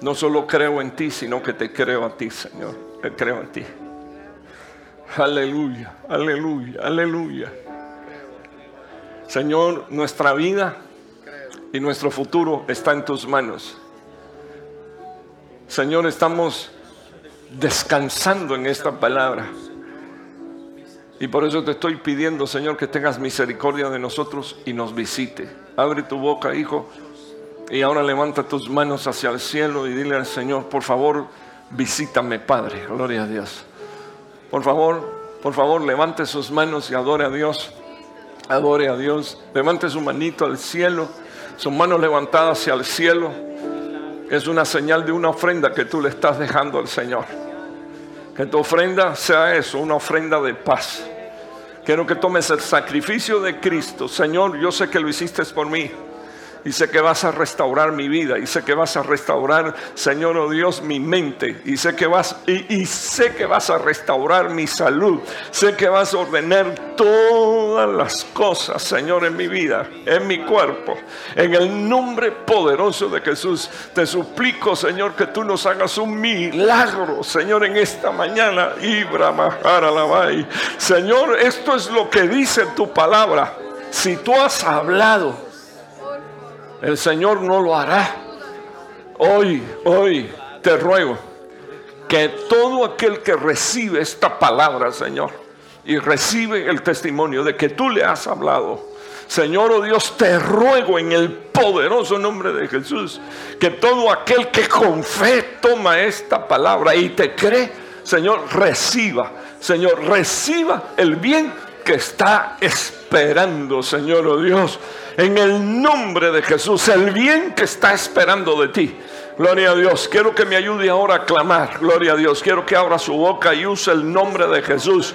Speaker 1: No solo creo en ti, sino que te creo a ti, Señor. Te creo en ti. Aleluya, aleluya, aleluya. Señor, nuestra vida y nuestro futuro está en tus manos. Señor, estamos descansando en esta palabra. Y por eso te estoy pidiendo, Señor, que tengas misericordia de nosotros y nos visite. Abre tu boca, hijo, y ahora levanta tus manos hacia el cielo y dile al Señor, por favor, visítame, Padre. Gloria a Dios. Por favor, por favor, levante sus manos y adore a Dios. Adore a Dios. Levante su manito al cielo, sus manos levantadas hacia el cielo. Es una señal de una ofrenda que tú le estás dejando al Señor. Que tu ofrenda sea eso, una ofrenda de paz. Quiero que tomes el sacrificio de Cristo. Señor, yo sé que lo hiciste por mí y sé que vas a restaurar mi vida y sé que vas a restaurar, Señor oh Dios, mi mente y sé que vas y, sé que vas a restaurar mi salud. Sé que vas a ordenar todas las cosas, Señor, en mi vida, en mi cuerpo. En el nombre poderoso de Jesús, te suplico, Señor, que tú nos hagas un milagro, Señor, en esta mañana. Ibra Señor, esto es lo que dice tu palabra. Si tú has hablado, el Señor no lo hará. Hoy, hoy te ruego que todo aquel que recibe esta palabra, Señor, y recibe el testimonio de que tú le has hablado, Señor, oh Dios, te ruego en el poderoso nombre de Jesús, que todo aquel que con fe toma esta palabra y te cree, Señor, reciba, Señor, reciba el bien que está esperando, Señor, oh Dios en el nombre de Jesús, el bien que está esperando de ti. Gloria a Dios. Quiero que me ayude ahora a clamar. Gloria a Dios. Quiero que abra su boca y use el nombre de Jesús.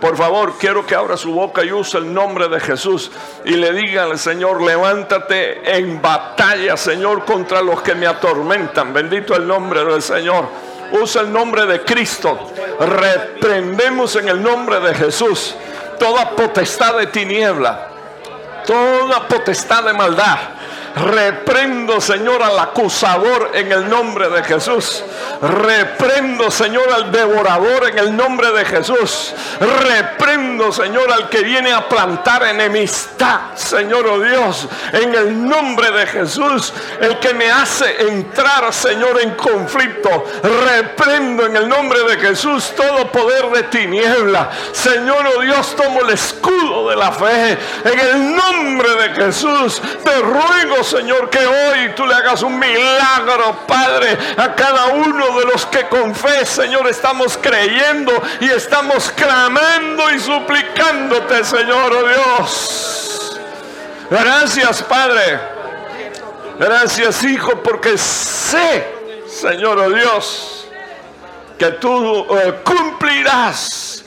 Speaker 1: Por favor, quiero que abra su boca y use el nombre de Jesús y le diga al Señor, levántate en batalla, Señor, contra los que me atormentan. Bendito el nombre del Señor. Usa el nombre de Cristo. Reprendemos en el nombre de Jesús toda potestad de tiniebla toda potestad de maldad. Reprendo, Señor, al acusador en el nombre de Jesús. Reprendo, Señor, al devorador en el nombre de Jesús. Reprendo, Señor, al que viene a plantar enemistad, Señor, oh Dios, en el nombre de Jesús. El que me hace entrar, Señor, en conflicto. Reprendo en el nombre de Jesús todo poder de tiniebla. Señor, oh Dios, tomo el escudo de la fe. En el nombre de Jesús, te ruego, Señor, que hoy tú le hagas un milagro, Padre, a cada uno de los que con fe, Señor, estamos creyendo y estamos clamando y suplicándote, Señor, oh Dios. Gracias, Padre. Gracias, Hijo, porque sé, Señor, oh Dios, que tú eh, cumplirás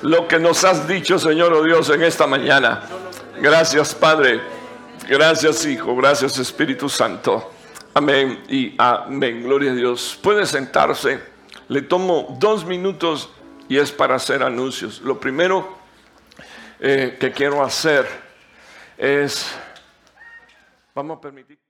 Speaker 1: lo que nos has dicho, Señor, oh Dios, en esta mañana. Gracias, Padre. Gracias Hijo, gracias Espíritu Santo. Amén y amén. Gloria a Dios. Puede sentarse. Le tomo dos minutos y es para hacer anuncios. Lo primero eh, que quiero hacer es, vamos a permitir.